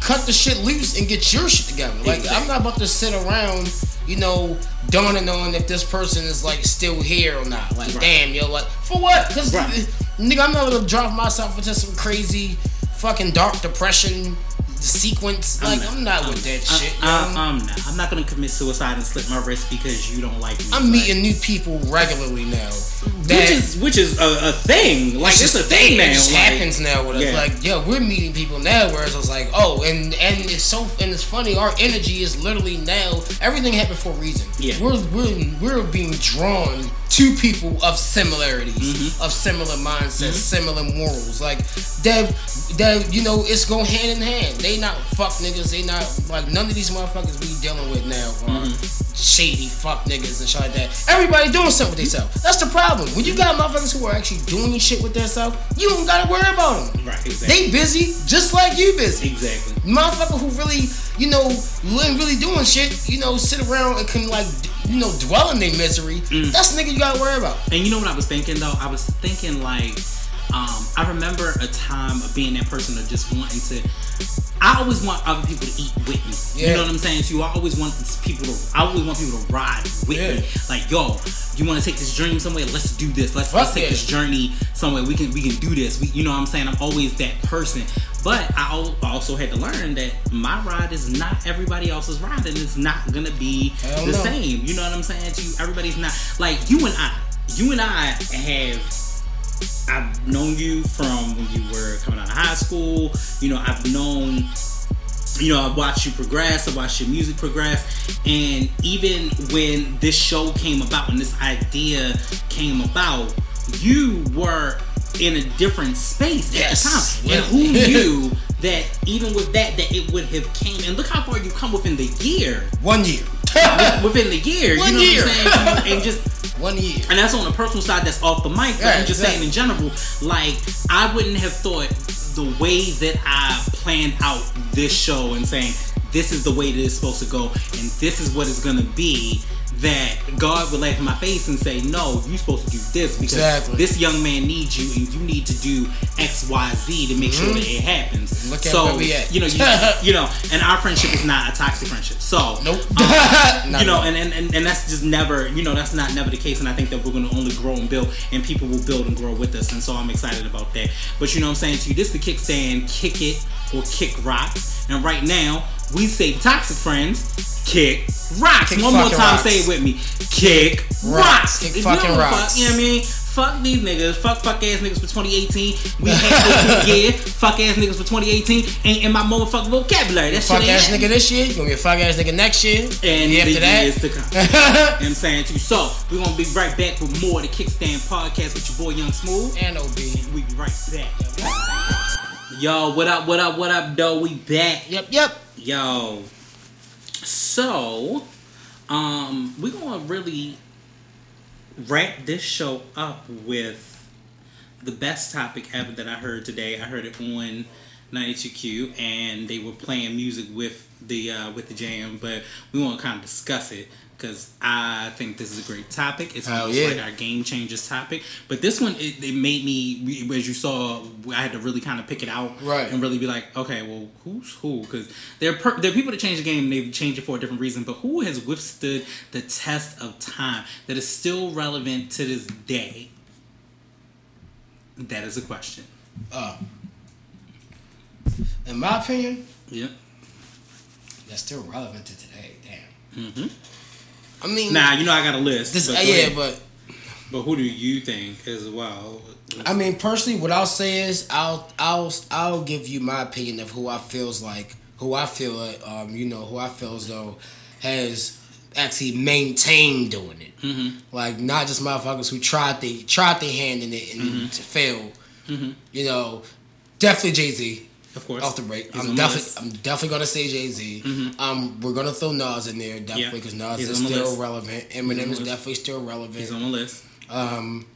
cut the shit loose and get your shit together. Like Exactly. I'm not about to sit around, you know, dawning on if this person is like still here or not. Like Right. damn, yo, like for what? Because Right. nigga, I'm not gonna drive myself into some crazy fucking dark depression sequence. Like I'm not, with that shit. I, yo. I, am not. I'm not gonna commit suicide and slit my wrist because you don't like me. I'm meeting new people regularly now. which is which is a, a thing. Like it's, just a thing now. It just like- happens now with us. Yeah. Like, yo, we're meeting people now. Whereas I was like, oh, and and it's so and it's funny. Our energy is literally now. Everything happened for a reason. Yeah. we're we're we're being drawn to people of similarities, Mm-hmm. of similar mindsets, similar morals. Like that that you know, it's going hand in hand. They not fuck niggas. They not like none of these motherfuckers we dealing with now are Mm-hmm. Shady fuck niggas and shit like that. Everybody doing something with themselves. That's the problem. When you got motherfuckers who are actually doing shit with themselves, you don't gotta worry about them. Right. Exactly. They busy just like you busy. exactly. Motherfucker who really, you know, ain't really doing shit, you know, sit around and can like, you know, dwell in their misery. Mm. That's the nigga you gotta worry about. And you know what I was thinking though? I was thinking like, um, I remember a time of being that person of just wanting to. I always want other people to eat with me. You know what I'm saying? So I always want people to. I always want people to ride with Yeah. me. Like, yo, you want to take this dream somewhere? Let's do this. Let's, let's take this journey somewhere. We can we can do this. We, you know what I'm saying? I'm always that person. But I also had to learn that my ride is not everybody else's ride, and it's not gonna be the no. same. You know what I'm saying? To you, everybody's not like you and I. You and I have I've known you from when you were coming out of high school. You know, I've known, you know, I've watched you progress. I've watched your music progress. And even when this show came about, when this idea came about, you were in a different space Yes. at the time. And who (laughs) knew that even with that, that it would have came. And look how far you've come within the year. One year. Within the year. One you know year. what I'm saying? And just (laughs) One year. and that's on a personal side that's off the mic but Yeah, i'm just saying in general like i wouldn't have thought the way that i planned out this show and saying this is the way that it's supposed to go and this is what it's gonna be that God would laugh in my face and say, "No, you're supposed to do this because Exactly. this young man needs you, and you need to do X, Y, Z to make sure that it happens." Mm-hmm. Look at so where we at. you know, you, (laughs) you know, and our friendship is not a toxic friendship. So Nope. um, (laughs) you know, and, and, and, and that's just never, you know, that's not never the case. And I think that we're going to only grow and build, and people will build and grow with us. And so I'm excited about that. But you know what I'm saying to you, this is the kickstand, kick it or kick rocks. And right now, we say toxic friends, kick rocks. Kick One more time, rocks. say it with me, kick rocks. Rocks. Kick If you fucking don't fuck- you know what I mean? Fuck these niggas. Fuck fuck ass niggas for 2018. We had this (laughs) year. Fuck ass niggas for 2018. Ain't in my motherfucking vocabulary. That fuck shit ass nigga this year. You gonna be a fuck ass nigga next year. and the the after that. years to come. (laughs) you know what I'm saying too. So we're gonna be right back with more of the Kickstand podcast with your boy Young Smooth. and OB. We be right back. Yo, what up, what up, what up, though? We back. Yep, yep. Yo. So, um, we're gonna really wrap this show up with the best topic ever that I heard today. I heard it on 92Q, and they were playing music with the uh, with the jam, but we want to kind of discuss it because I think this is a great topic. It's Hell almost yeah. like our game changers topic. But this one, it, it made me, as you saw, I had to really kind of pick it out, Right. and really be like, okay, well, who's who? Because there, per- there are people that change the game, and they've changed it for a different reason. But who has withstood the test of time that is still relevant to this day? That is a question. Uh, in my opinion, Yeah. that's still relevant to today. Damn. hmm I mean, Now you know I got a list. this, but uh, yeah, but but who do you think as well? I mean, personally, what I'll say is I'll I'll I'll give you my opinion of who I feels like who I feel um you know who I feel as though has actually maintained doing it. Mhm. Like not just motherfuckers who tried they tried their hand in it and Mm-hmm. to fail. You know, definitely Jay Z. Of course, Off the break, He's I'm definitely. I'm definitely gonna say Jay Z. Mhm. Um, we're gonna throw Nas in there definitely Yeah, because Nas he's is still list. relevant. Eminem is definitely still relevant. He's on the list. Um,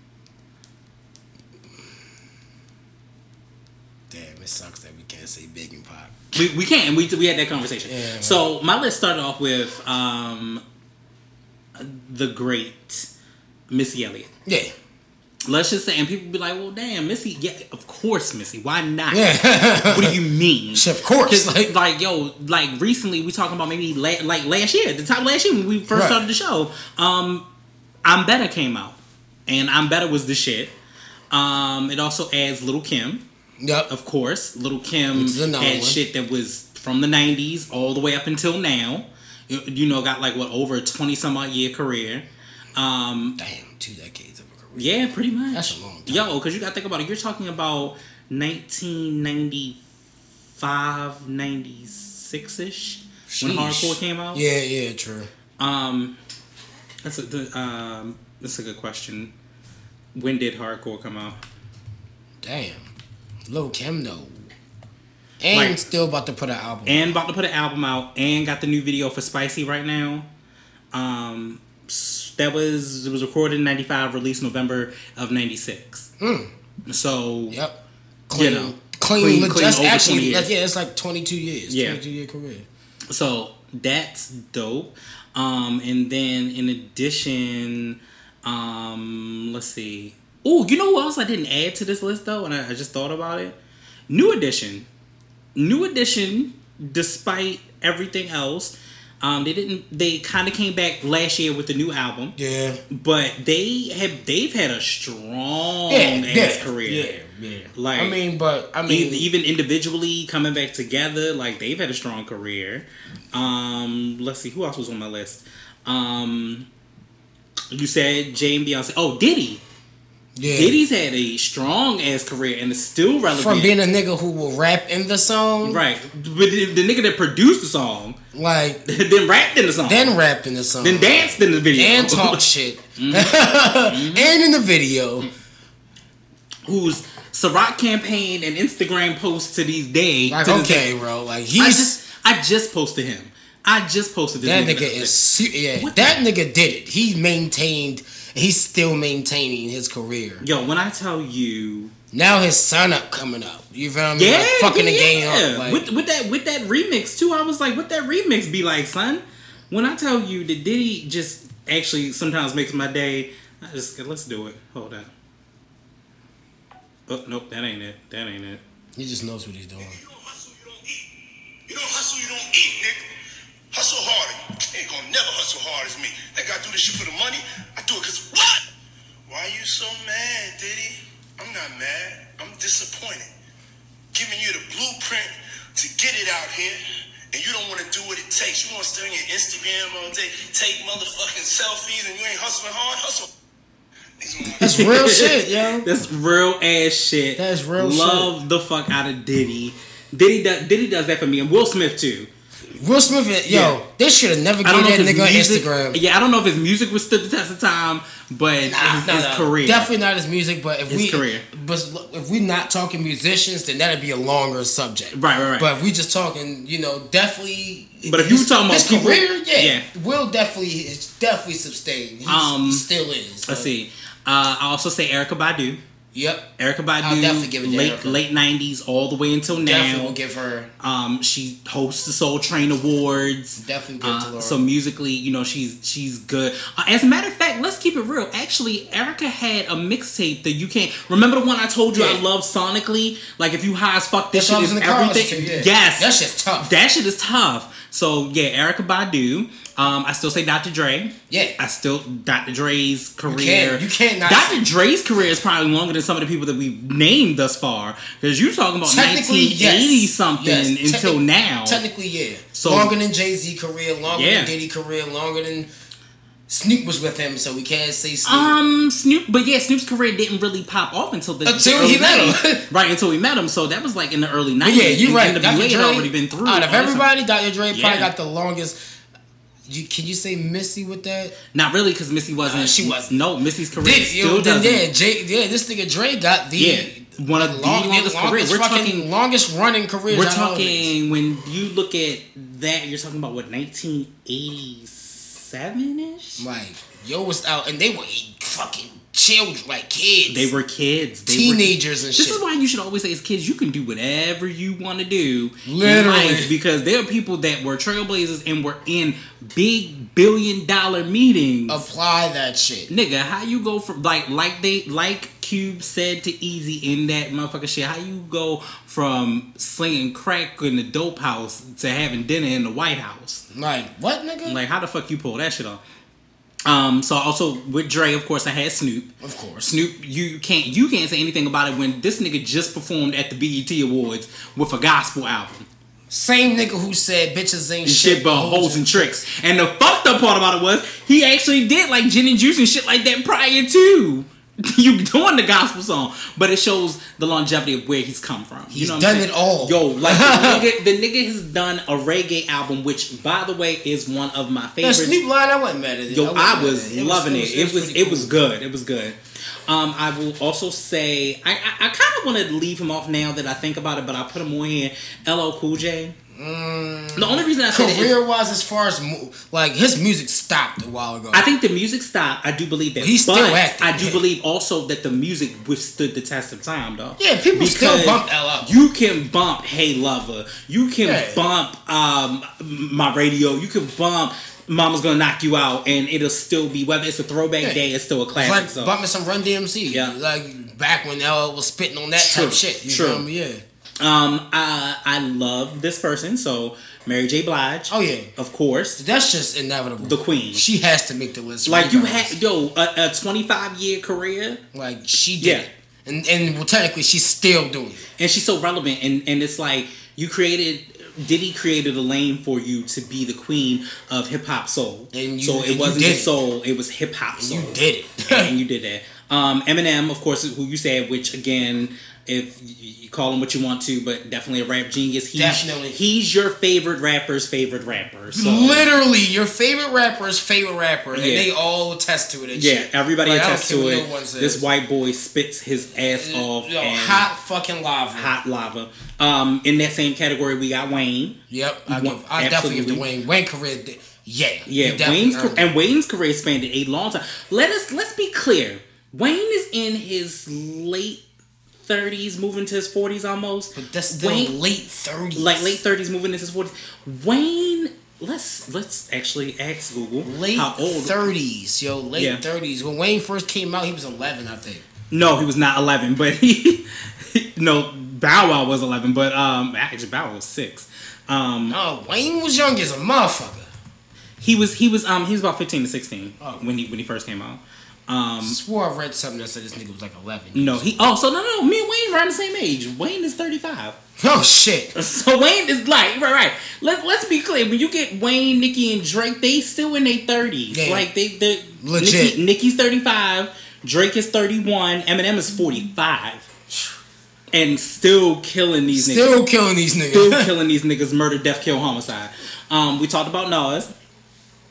damn, it sucks that we can't say Big and Pop. We, we can't. We we had that conversation. Yeah. So my list started off with um, the great Missy Elliott. Yeah, Let's just say, and people be like, "Well, damn, Missy. Yeah, of course, Missy. Why not? yeah. What do you mean? (laughs) Of course. Like, like, yo, like recently we talking about maybe la- like last year, the time last year when we first Right. started the show. Um, I'm better came out, and I'm better was the shit. Um, it also adds Lil Kim. yep. of course. Lil Kim had one. shit that was from the '90s all the way up until now. You, you know, got like what over a twenty some odd year career. Um, Damn, two decades of a career. Yeah, pretty much. That's a long time. Yo, because you got to think about it. You're talking about 1995, 96 ish when hardcore came out. Yeah, yeah, true. Um, that's a the, um, that's a good question. When did hardcore come out? Damn, Lil Kim though, and Like- still about to put an album. and about to put an album out and got the new video for Spicy right now. Um, that was it was recorded in '95, released November of '96. Mm. So Yep. Clean, know, clean, clean- clean that's over 20 actually, years. that's, yeah, it's like 22 years. Yeah. 22 year career. so that's dope. Um, and then in addition, um, let's see. Oh, you know what else I didn't add to this list though, and I, I just thought about it. New edition, new edition. Despite everything else, um, they didn't. They kind of came back last year with the new album. Yeah. but they have they've had a strong Yeah, ass yeah, career. Yeah, yeah. Like, I mean, but I mean, even individually coming back together, like they've had a strong career. Um, let's see who else was on my list. Um, you said Jay and Beyonce. Oh, Diddy. Yeah. Diddy's had a strong ass career and is still relevant. from being a nigga who will rap in the song, right, but the, the nigga that produced the song, like (laughs) then rapped in the song, then rapped in the song, then danced in the video, and (laughs) talk shit, (laughs) Mm-hmm. and in the video. whose Ciroc campaign and Instagram posts to these days. Like, to okay, day- bro, like I just I just posted him. I just posted this. that nigga nigga is yeah, What that nigga did it. He maintained. He's still maintaining his career. Yo, when I tell you, Now his son up coming up. You feel me? yeah, Like, fucking yeah, the game yeah. up. Like, with with that with that remix too, I was like, what that remix be like, son? When I tell you that Diddy just actually sometimes makes my day, I just let's do it. Hold on. Oh nope, that ain't it. That ain't it. he just knows what he's doing. You don't hustle, you don't eat. You don't hustle, you don't eat, nigga. Hustle harder. Ain't gonna never hustle hard as me. Think I do this shit for the money? I do it cause what? Why you so mad, Diddy? I'm not mad. I'm disappointed. Giving you the blueprint to get it out here, and you don't want to do what it takes. You want to stay on your Instagram all day, take motherfucking selfies, and you ain't hustling hard. Hustle. That's real shit, yo. (laughs) That's real ass shit. That's real Love the fuck out of Diddy. Diddy does, Diddy does that for me, and Will Smith too. Will Smith, yo, Yeah. they should have never gave that nigga music, Instagram. Yeah, I don't know if his music was stood the test of time, but his, Nah, his nah, nah. career. Definitely not his music, but if His we career. but if we not talking musicians, then that'd be a longer subject. Right, right, right. But if we just talking, you know, definitely. But if you were talking about his people- career, yeah, yeah. Will definitely definitely sustained. Um, he still is. Let's see. Uh, I also say Erykah Badu. Yep. Erykah Badu, I'll definitely give it to late Erykah. late '90s all the way until Definitely now. will give her. Um, she hosts the Soul Train Awards. Definitely give it to Uh, Laura. so musically, you know, she's she's good. Uh, as a matter of fact, let's keep it real. Actually, Erykah had a mixtape that you can't remember the one I told you I love sonically. Like if you high as fuck, this That's shit is in the car everything. to, yeah. Yes, That shit's tough. That shit is tough. So yeah, Erykah Badu. Um, I still say Dr. Dre. Yeah. I still Dr. Dre's career. can't- you can't not Dr. say- Dre's career is probably longer than some of the people that we've named thus far. Because you're talking about 1980 yes. something Yes. until now. Technically, yeah. So- longer than Jay Z career, longer Yeah. than Diddy career, longer than Snoop was with him, so we can't say Snoop. Um, Snoop, but yeah, Snoop's career didn't really pop off until the Until the he met him. (laughs) right? Until we met him, so that was like in the early nineties. yeah, you're right. NWA Dr. had already been through. Out of all that stuff. everybody, Dr. Dre Yeah. probably got the longest. You, can you say Missy with that? not really, because Missy wasn't. She wasn't. No, Missy's career Did, still yo, then doesn't. yeah, Jay, yeah, this nigga Dre got the Yeah, one of the longest careers. We're talking- longest running career. We're talking when you look at that, you're talking about what 1987 ish. like yo was out, and they were fucking children, like kids. They were kids, they were teenagers and This shit. This is why you should always say, as kids, you can do whatever you want to do. in Literally. life, because there are people that were trailblazers and were in big billion dollar meetings. Apply that shit. Nigga, how you go from like like they like Cube said to Eazy in that motherfucker shit? How you go from slinging crack in the dope house to having dinner in the White House? Like what, nigga? Like how the fuck you pull that shit off? Um, so also with Dre, of course, I had Snoop. of course. Snoop, you can't you can't say anything about it when this nigga just performed at the BET Awards with a gospel album. Same nigga who said bitches ain't shit, shit but hoes and tricks. And the fucked up part about it was he actually did like gin and juice and shit like that prior to (laughs) you doing the gospel song. But it shows the longevity of where he's come from. He's you know done it all. Yo, like the (laughs) nigga, the nigga has done a reggae album, which by the way is one of my favorites. Snoop line, I wasn't mad at it. Yo, wasn't I was at it. loving it. It was pretty it was cool. good. It was good. Um, I will also say I I, I kind of want to leave him off now that I think about it, but I put him on here. LL Cool J. the only reason I is Career wise, as far as mo- like his music stopped a while ago. I think the music stopped. I do believe that. He's but still active. I do believe also that the music withstood the test of time, though. Yeah, people still Because bump LL. You can bump Hey Lover. You can Yeah. bump um, my radio. You can bump Mama's Gonna Knock You Out, and it'll still be whether it's a throwback Yeah. day, it's still a It's classic. like so. bumping some Run DMC. Yeah. Like back when LL was spitting on that True, type shit. You true. feel me? Yeah. Um, I I love this person. So Mary J. Blige. Oh yeah. of course. That's just inevitable. The queen. She has to make the list. Like you had yo a, a 25 year career, Like she did Yeah. it. And and well, technically she's still doing it. and she's so relevant. And and it's like you created. Diddy created a lane for you to be the queen of hip hop soul, And you- so it you wasn't just soul; it was hip hop soul. You did it. (laughs) and you did that. Um, Eminem, of course, who you said, which again, if you call him what you want to, but definitely a rap genius. He's, Definitely. he's your favorite rapper's favorite rapper. So Literally, your favorite rapper's favorite rapper, and Yeah. they all attest to it. yeah, shit. everybody Like, attests to it. no this white boy spits his ass off. Yo, hot fucking lava. hot lava. Um, in that same category, we got Wayne. Yep, I, give, I definitely give the. Wayne. Wayne career, yeah, Yeah, Wayne's ca- and Wayne's career spanned a long time. Let us let's be clear. Wayne is in his late thirties, moving to his forties almost. but that's still Wayne, late thirties, like late thirties, moving into his forties. Wayne, let's let's actually ask Google late how old. thirties, yo, late Yeah. thirties. When Wayne first came out, he was eleven, I think. no, he was not eleven, but he, (laughs) no Bow Wow was eleven, but um actually Bow Wow was six. Um, No, Wayne was young as a motherfucker. he was he was um he was about fifteen to sixteen Oh. when he when he first came out. Um, swore I read something that said this nigga was like eleven. no, he oh so no no me and Wayne are around the same age. Wayne is thirty five. Oh shit. (laughs) So Wayne is like right, right. Let Let's be clear. When you get Wayne, Nicki, and Drake, they still in their thirties. Yeah. Like they, they Legit. Nicki, Nicki's thirty five, Drake is thirty one, Eminem is forty five, and still killing these niggas. Still killing these niggas. Still (laughs) killing these niggas. Murder, death, kill, homicide. Um, we talked about Nas.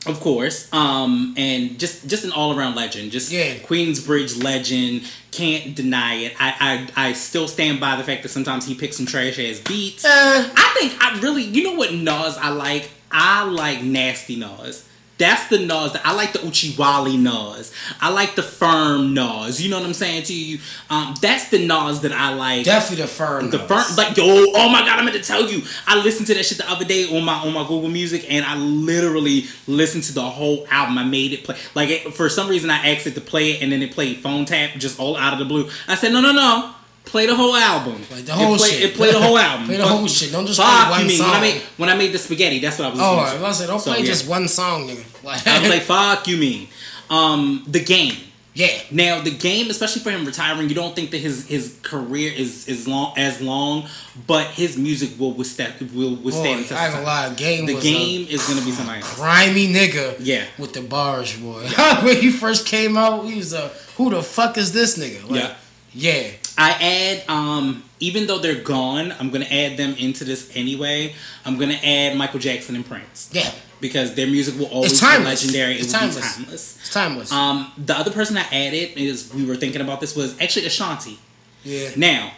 Of course, um, and just just an all around legend, just Yeah. Queensbridge legend. Can't deny it. I, I I still stand by the fact that sometimes he picks some trash ass beats. Uh, I think I really, you know what Nas I like? I like nasty Nas. That's the Nas that I like the Uchiwali Nas. I like the firm Nas. You know what I'm saying to you? Um, that's the Nas that I like. Definitely the firm. The firm, like yo, oh my god, I'm gonna tell you. I listened to that shit the other day on my on my Google Music, and I literally listened to the whole album. I made it play. Like it, for some reason, I asked it to play it, and then it played phone tap just all out of the blue. I said, no, no, no. Play the whole album. Like the whole it play, shit. It played the whole (laughs) album. Play the whole shit. Don't just fuck play one you mean. When I song. made when I made the spaghetti, that's what I was. Oh. I said, don't So, play yeah. just one song, nigga. Like, (laughs) I was like, fuck you mean. Um, the game. yeah. Now the game, especially for him retiring, you don't think that his his career is is long as long, but his music will withstand will Boy, withstand. I the test ain't of gonna lie. Game The was game is gonna be somebody a grimy nigga. Yeah. With the bars, boy. (laughs) when he first came out, he was a who the fuck is this nigga? Like, Yeah. Yeah. I add, um, even though they're gone, I'm gonna add them into this anyway. I'm gonna add Michael Jackson and Prince Yeah. because their music will always be legendary. It's it will timeless. be timeless. It's timeless. Um, the other person I added is we were thinking about this was actually Ashanti. yeah. Now,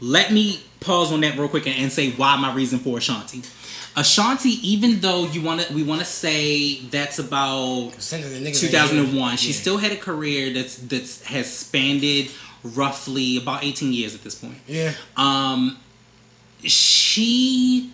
let me pause on that real quick and, and say why my reason for Ashanti. Ashanti, even though you want to, we want to say that's about Send it to the niggas 2001. She hear. still had a career that's that's has spanned roughly about 18 years at this point. Yeah. Um, she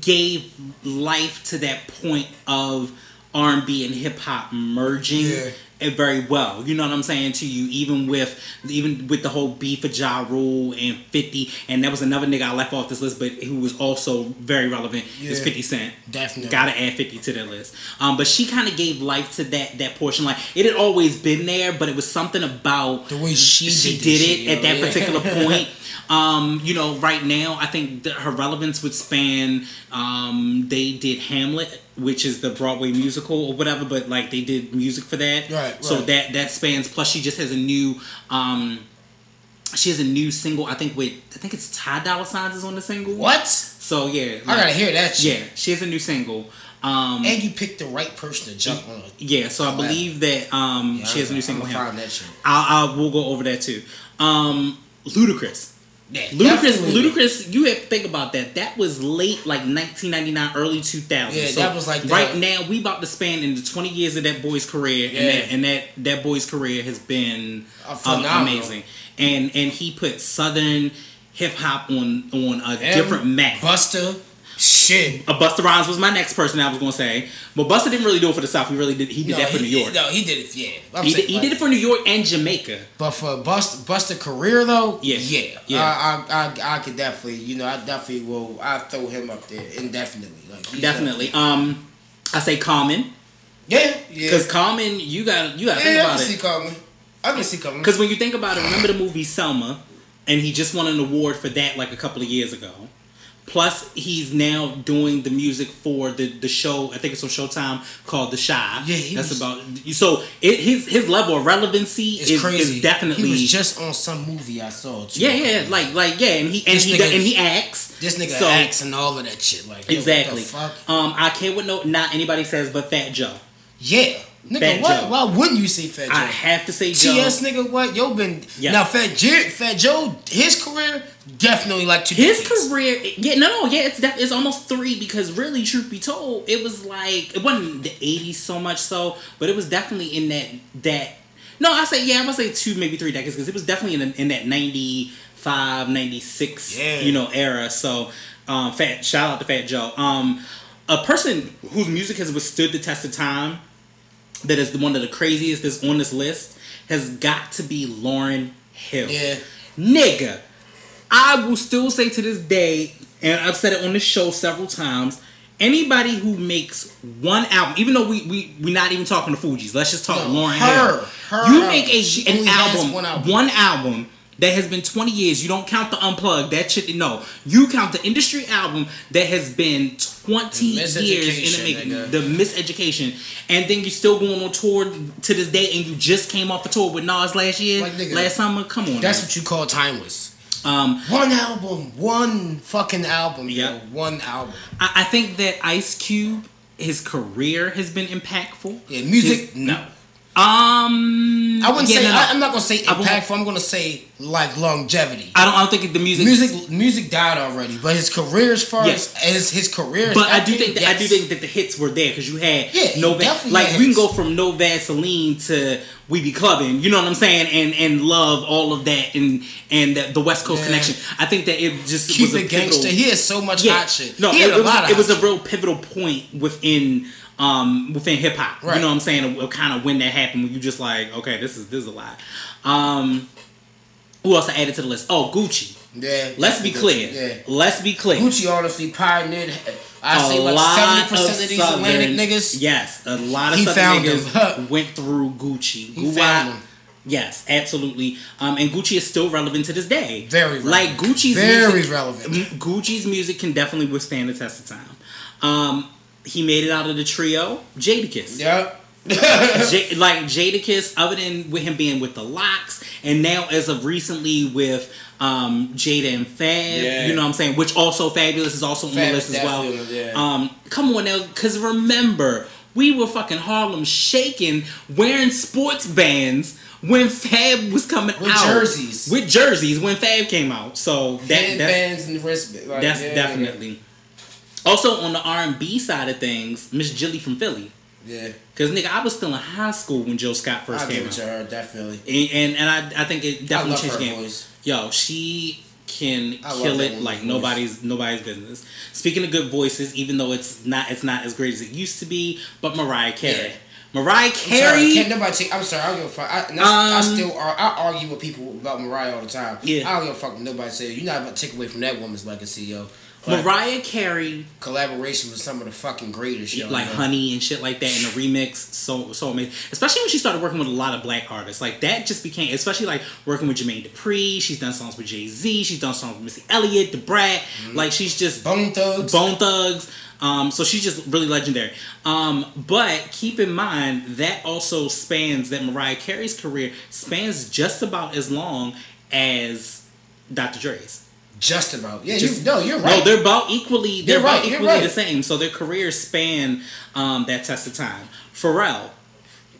gave life to that point of R&B and hip hop merging Yeah. It very well. You know what I'm saying to you, even with even with the whole beef for Ja Rule and 50, and that was another nigga I left off this list, but who was also very relevant is 50 Cent. Definitely. Gotta add 50 to that list. Um, but she kind of gave life to that that portion. Like it had always been there, but it was something about The way she she did did it at that yeah. particular (laughs) point. Um, you know, right now, I think that her relevance would span. Um, they did Hamilton, which is the Broadway musical or whatever, but like they did music for that. Right, So that that spans. Plus, she just has a new. Um, she has a new single. I think with I think it's Ty Dolla Signs is on the single. What? So yeah, I gotta hear that shit. Yeah, she has a new single. Um, And you picked the right person to jump on. yeah, so I believe that um, Yeah, she has a new single. gonna find that shit. I'll, I'll we'll go over that too. Um, Ludacris. Yeah, Ludacris, definitely. Ludacris, you have to think about that. That was late, like 1999, early 2000. Yeah, so that was like the- right now. We about to span into 20 years of that boy's career, and that and that that boy's career has been Uh, amazing. And and he put southern hip hop on on a different map. Busta, shit. Uh, Busta Rhymes was my next person I was gonna say, but Busta didn't really do it for the South. He really did. He did No, that for he, New York. No, he did it. Yeah, I'm he, saying, did, he like- did it for New York and Jamaica. But for Busta, Busta career though, Yeah. yeah, Yeah. I, I, I, I could definitely, you know, I definitely will. I throw him up there indefinitely. Like he's Definitely. Um, I say Common Yeah, yeah. because Common, you got you got to think yeah, I about can see it. coming. I can see coming. Because when you think about it, remember the movie Selma, and he just won an award for that like a couple of years ago. Plus, he's now doing the music for the, the show. I think it's on Showtime called The Chi. Yeah, he that's was- about. So it, his his level of relevancy is, crazy. is definitely. He was just on some movie I saw. Too. yeah, yeah, like like yeah, and he and This he nigga- and he acts. This nigga So- acts and all of that shit. Like Exactly. What the fuck? Um, I can't with no not anybody says but Fat Joe. Yeah, nigga. Fat what? Joe. Why wouldn't you say Fat Joe? I have to say Joe. TS nigga, what? Yo, been Yeah. now Fat Joe. Fat Joe, his career definitely like two. His decades. career, yeah, no, no, yeah, it's def- it's almost three because really, truth be told, it was like it wasn't the '80s so much so, but it was definitely in that that. No, I say yeah, I'm gonna say two, maybe three decades because it was definitely in, in that '95, '96, Yeah. you know, era. So, um, fat shout out to Fat Joe. Um, a person whose music has withstood the test of time, that is the one of the craziest that's on this list, has got to be Lauryn Hill Yeah. nigga, I will still say to this day, and I've said it on this show several times. Anybody who makes one album, even though we we we're not even talking to Fugees, let's just talk No, Lauren her, Hill. her you album. make a an album, one album. one album that has been 20 years. You don't count the unplugged. That shit. No, you count the industry album that has been 20 years in the making. nigga. The miseducation, and then you're still going on tour to this day, and you just came off a tour with Nas last year, Like, nigga, last summer. Come on, That's man. what you call timeless. um. One album, one fucking album, Yeah. yo, one album. I, I think that Ice Cube, his career has been impactful. Yeah, music, His- no. Um, I wouldn't yeah, say. no, no. I, am not gonna say impactful. I'm gonna say like longevity. I don't. I don't think the music. music, music died already, but his career, as far Yes. as, as his career, But I do think that I do think that the hits were there because you had Yeah, no Va- like we can go from no Vaseline to we be clubbing. You know what I'm saying? And and love all of that and and the, the West Coast Yeah. connection. I think that it just keep was a gangster. pivotal- He has so much hot shit. No, he it, it a was, of it was a real pivotal point within um within hip hop. Right. You know what I'm saying? Of, kind of when that happened when you just like, okay, this is this is a lot. Um who else I added to the list? Oh, Gucci. Yeah. Let's be clear. Yeah. Let's be clear. Gucci honestly pioneered. I a say like lot seventy percent of these Southern- Atlantic niggas. Yes, a lot of He Southern niggas (laughs) went through Gucci. He found them. Yes, absolutely. Um, and Gucci is still relevant to this day. Very relevant. Like Gucci's Very music, relevant. Gucci's music can definitely withstand the test of time. Um, he made it out of the trio Jadakiss. Yep. (laughs) J- like Jadakiss, other than with him being with the LOX, and now as of recently with um, Jada and Fab, Yeah. you know what I'm saying? Which also Fabolous is also on Fab the list as well. yeah. Um, come on now, because remember, we were fucking Harlem shaking, wearing sports bands when Fab was coming With out jerseys. with jerseys when Fab came out. So that, that's Headbands and wrist. Like, that's yeah, definitely. Also on the R and B side of things, Miss Jilly from Philly. Yeah. Cause nigga, I was still in high school when Jill Scott first I came out, to her definitely. and and, and I I think it definitely changed the game. voice. Yo, she can I kill it like voice. nobody's nobody's business. Speaking of good voices, even though it's not it's not as great as it used to be, but Mariah Carey, Yeah. Mariah I'm sorry, Carey, can't nobody take. I'm sorry, I don't give a fuck. I, that's- I Um, still ar- I argue with people about Mariah all the time. Yeah. I don't give a fuck what nobody says. You're not about to take away from that woman's legacy, yo. Like, Mariah Carey, collaboration with some of the fucking greatest, yo. like man. Honey and shit like that in the remix, so so amazing. Especially when she started working with a lot of black artists, like that just became. Especially like working with Jermaine Dupri. She's done songs with Jay Z. She's done songs with Missy Elliott, Da Brat. Mm-hmm. Like she's just Bone Thugs. Bone Thugs. Um, so she's just really legendary. Um, but keep in mind that also spans that Mariah Carey's career spans just about as long as Dr. Dre's. Just about. Yeah, Just- you, no, you're right. No, they're about equally. They're You're about you're equally right. the same. So their careers span um, that test of time. Pharrell,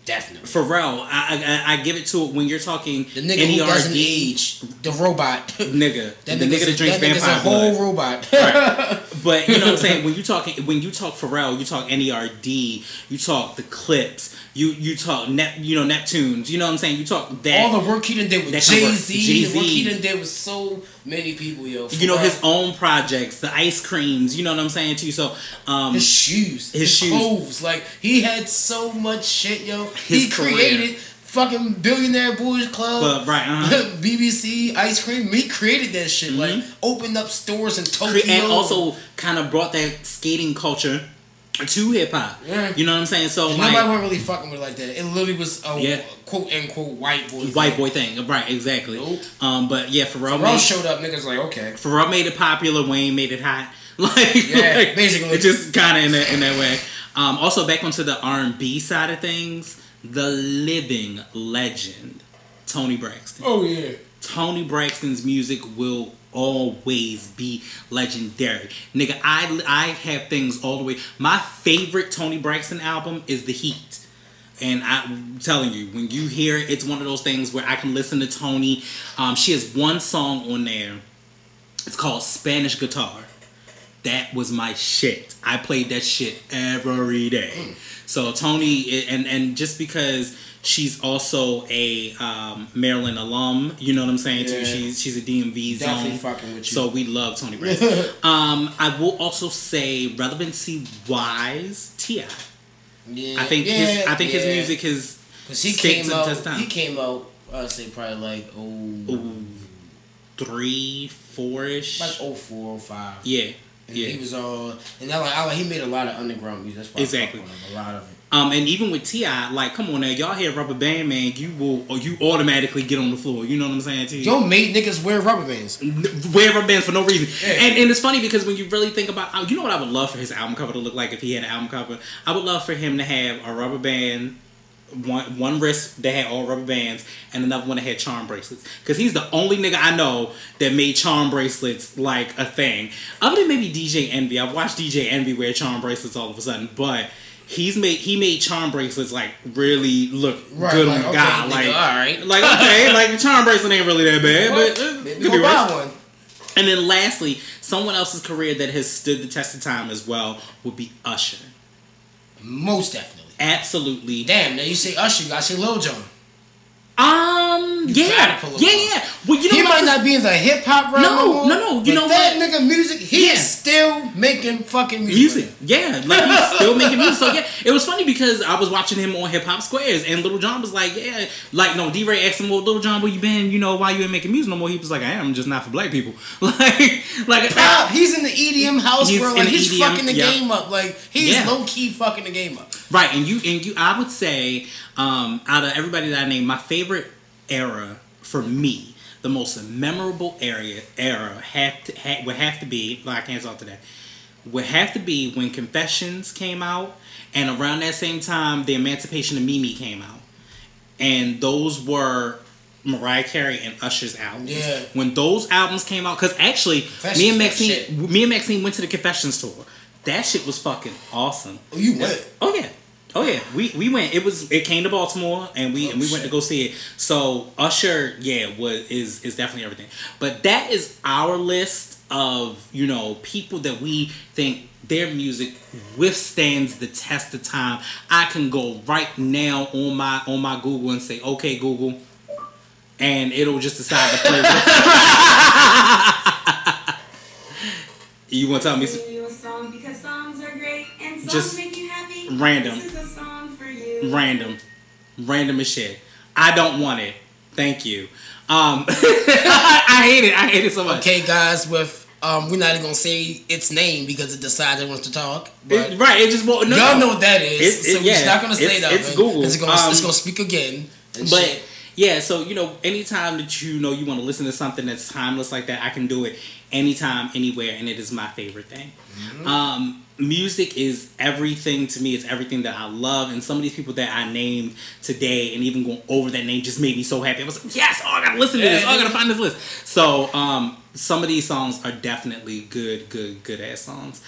Definitely. Pharrell, I, I, I give it to it when you're talking The nigga who NERD, doesn't age. The robot. (laughs) nigga, That the nigga that drinks that vampire a whole blood. robot. (laughs) Right. (laughs) But you know what I'm saying? When you talk when you talk Pharrell, you talk NERD, you talk the Clipse, you you talk Nep, you know Neptunes, you know what I'm saying? You talk that All the work he done did with kind of Jay. Z, the work he done did with so many people, yo. you know his own projects, the ice creams, you know what I'm saying too. So um his shoes, His his, shoes. clothes. Like he had so much shit, yo. His he career. created fucking Billionaire Boys Club, but right, uh-huh. (laughs) BBC ice cream. He created that shit. Like opened up stores in Tokyo, and also kind of brought that skating culture to hip hop. Yeah. You know what I'm saying? So like nobody wasn't really fucking with it like that. It literally was a Yeah. quote unquote white boy. white thing. boy thing, right? Exactly. Nope. Um, but yeah, Pharrell, Pharrell made, showed up, niggas like okay. Pharrell made it popular. Wayne made it hot. (laughs) Like Yeah, like, basically. it just kind of in that in that way. Um, also back onto the R and B side of things, the living legend Toni Braxton. Oh yeah. Toni Braxton's music will always be legendary. Nigga, I I have things all the way. My favorite Toni Braxton album is The Heat. And I'm telling you, when you hear it, it's one of those things where I can listen to Toni. Um, she has one song on there. It's called Spanish Guitar. That was my shit. I played that shit every day. So Toni, and and just because she's also a um, Maryland alum, you know what I'm saying too. Yeah. She's she's a DMV Definitely zone. fucking with you. So we love Toni Braxton. (laughs) um, I will also say relevancy wise, Ti. Yeah. I think yeah, his I think his music is Cause he came out. He came out. I'd say probably like oh, Ooh, three, four ish. like oh four, oh five. yeah, And yeah. he was all, and I like, I like, he made a lot of underground music. That's why Exactly. I fuck with him, a lot of it. Um, and even with T.I., like, come on now, y'all hear Rubber Band Man, you will, or you automatically get on the floor. You know what I'm saying you? Yo made niggas wear rubber bands. wear rubber bands for no reason. Yeah. And and it's funny because when you really think about, you know what I would love for his album cover to look like if he had an album cover. I would love for him to have a rubber band. One one wrist that had all rubber bands, and another one that had charm bracelets. Because he's the only nigga I know that made charm bracelets like a thing. Other than maybe DJ Envy, I've watched DJ Envy wear charm bracelets all of a sudden, but He's made he made charm bracelets like really look Right, good like, on okay, God. nigga, Like, alright. like okay, (laughs) like the charm bracelet ain't really that bad, but uh, Maybe could be buy one. And then lastly, someone else's career that has stood the test of time as well would be Usher. Most definitely. Absolutely. Damn, now you say Usher, you gotta say Lil Jon. Um. You Yeah. gotta pull him Yeah. Yeah. Well, you know He what? might not be in the hip hop realm. No, more, no, no, you but know that what? nigga music, he's Yeah. still making fucking music. music. Yeah, like he's still making music. So yeah, it was funny because I was watching him on Hip Hop Squares, and Little Jon was like, "Yeah, like no." DeRay asked him, "Well, Little Jon, where you been? You know, why you ain't making music no more?" He was like, "I am just not for black people." (laughs) Like, like Pop, he's in the EDM house, He's bro. Like he's EDM, fucking the yeah. game up. Like he's Yeah. low key fucking the game up. Right, and you and you, I would say, um, out of everybody that I named, my favorite era for me, the most memorable area era had to, had, would have to be. Well, I can't talk to that. Would have to be when Confessions came out, and around that same time, the Emancipation of Mimi came out, and those were. Mariah Carey and Usher's albums. Yeah. When those albums came out, because actually, me and Maxine, me and Maxine went to the Confessions tour. That shit was fucking awesome. Oh, you went. Oh yeah. Oh yeah, we we went. It was it came to Baltimore and we Oh, and we oh, went to go see it. So Usher, yeah, was is is definitely everything. But that is our list of you know people that we think their music withstands the test of time. I can go right now on my on my Google and say, okay, Google, and it'll just decide to play. (laughs) you want to tell me? some- Sing you a song because songs are great and songs Just make you happy. random. Random, random as shit. I don't want it. Thank you. Um, (laughs) I hate it. I hate it so much. Okay, guys, with um, we're not even gonna say its name because it decided it wants to talk. But It- right? It just won't. No, y'all no. know what that is. It- it- so we're yeah, not gonna say it's- that. it's. Google. It's gonna, Um, it's gonna speak again. But shit. Yeah, so you know, anytime that you know you want to listen to something that's timeless like that, I can do it anytime, anywhere, and it is my favorite thing. Mm-hmm. Um, music is everything to me. It's everything that I love, and some of these people that I named today, and even going over that name, just made me so happy. I was like, yes, oh, I gotta listen to this. Oh, I gotta find this list. So, um, some of these songs are definitely good, good, good ass songs.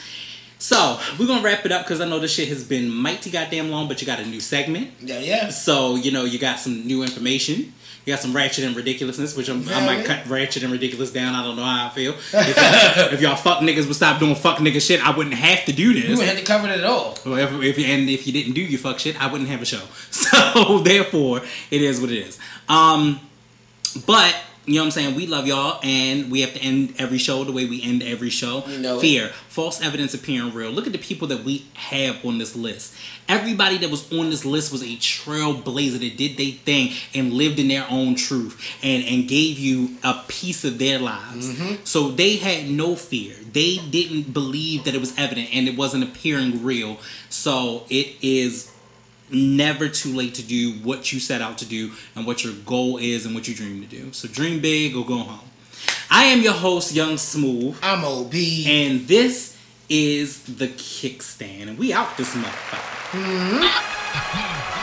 So we're gonna wrap it up because I know this shit has been mighty goddamn long, but you got a new segment. yeah, yeah. So you know you got some new information. You got some ratchet and ridiculousness, which I'm, I might man. cut ratchet and ridiculous down. I don't know how I feel. If y'all, (laughs) if y'all fuck niggas would stop doing fuck nigga shit, I wouldn't have to do this. You wouldn't have to cover it at all. Well, if, if and if you didn't do your fuck shit, I wouldn't have a show. (laughs) So therefore, it is what it is. Um, but you know what I'm saying? We love y'all, and we have to end every show the way we end every show. You know it. Fear, false evidence appearing real. Look at the people that we have on this list. Everybody that was on this list was a trailblazer that did their thing and lived in their own truth and and gave you a piece of their lives. Mm-hmm. So they had no fear. They didn't believe that it was evident and it wasn't appearing real. So it is never too late to do what you set out to do and what your goal is and what you dream to do. So dream big or go home. I am your host, Young Smooth, I'm OB. and this is the kickstand, and we out this motherfucker. Mm-hmm.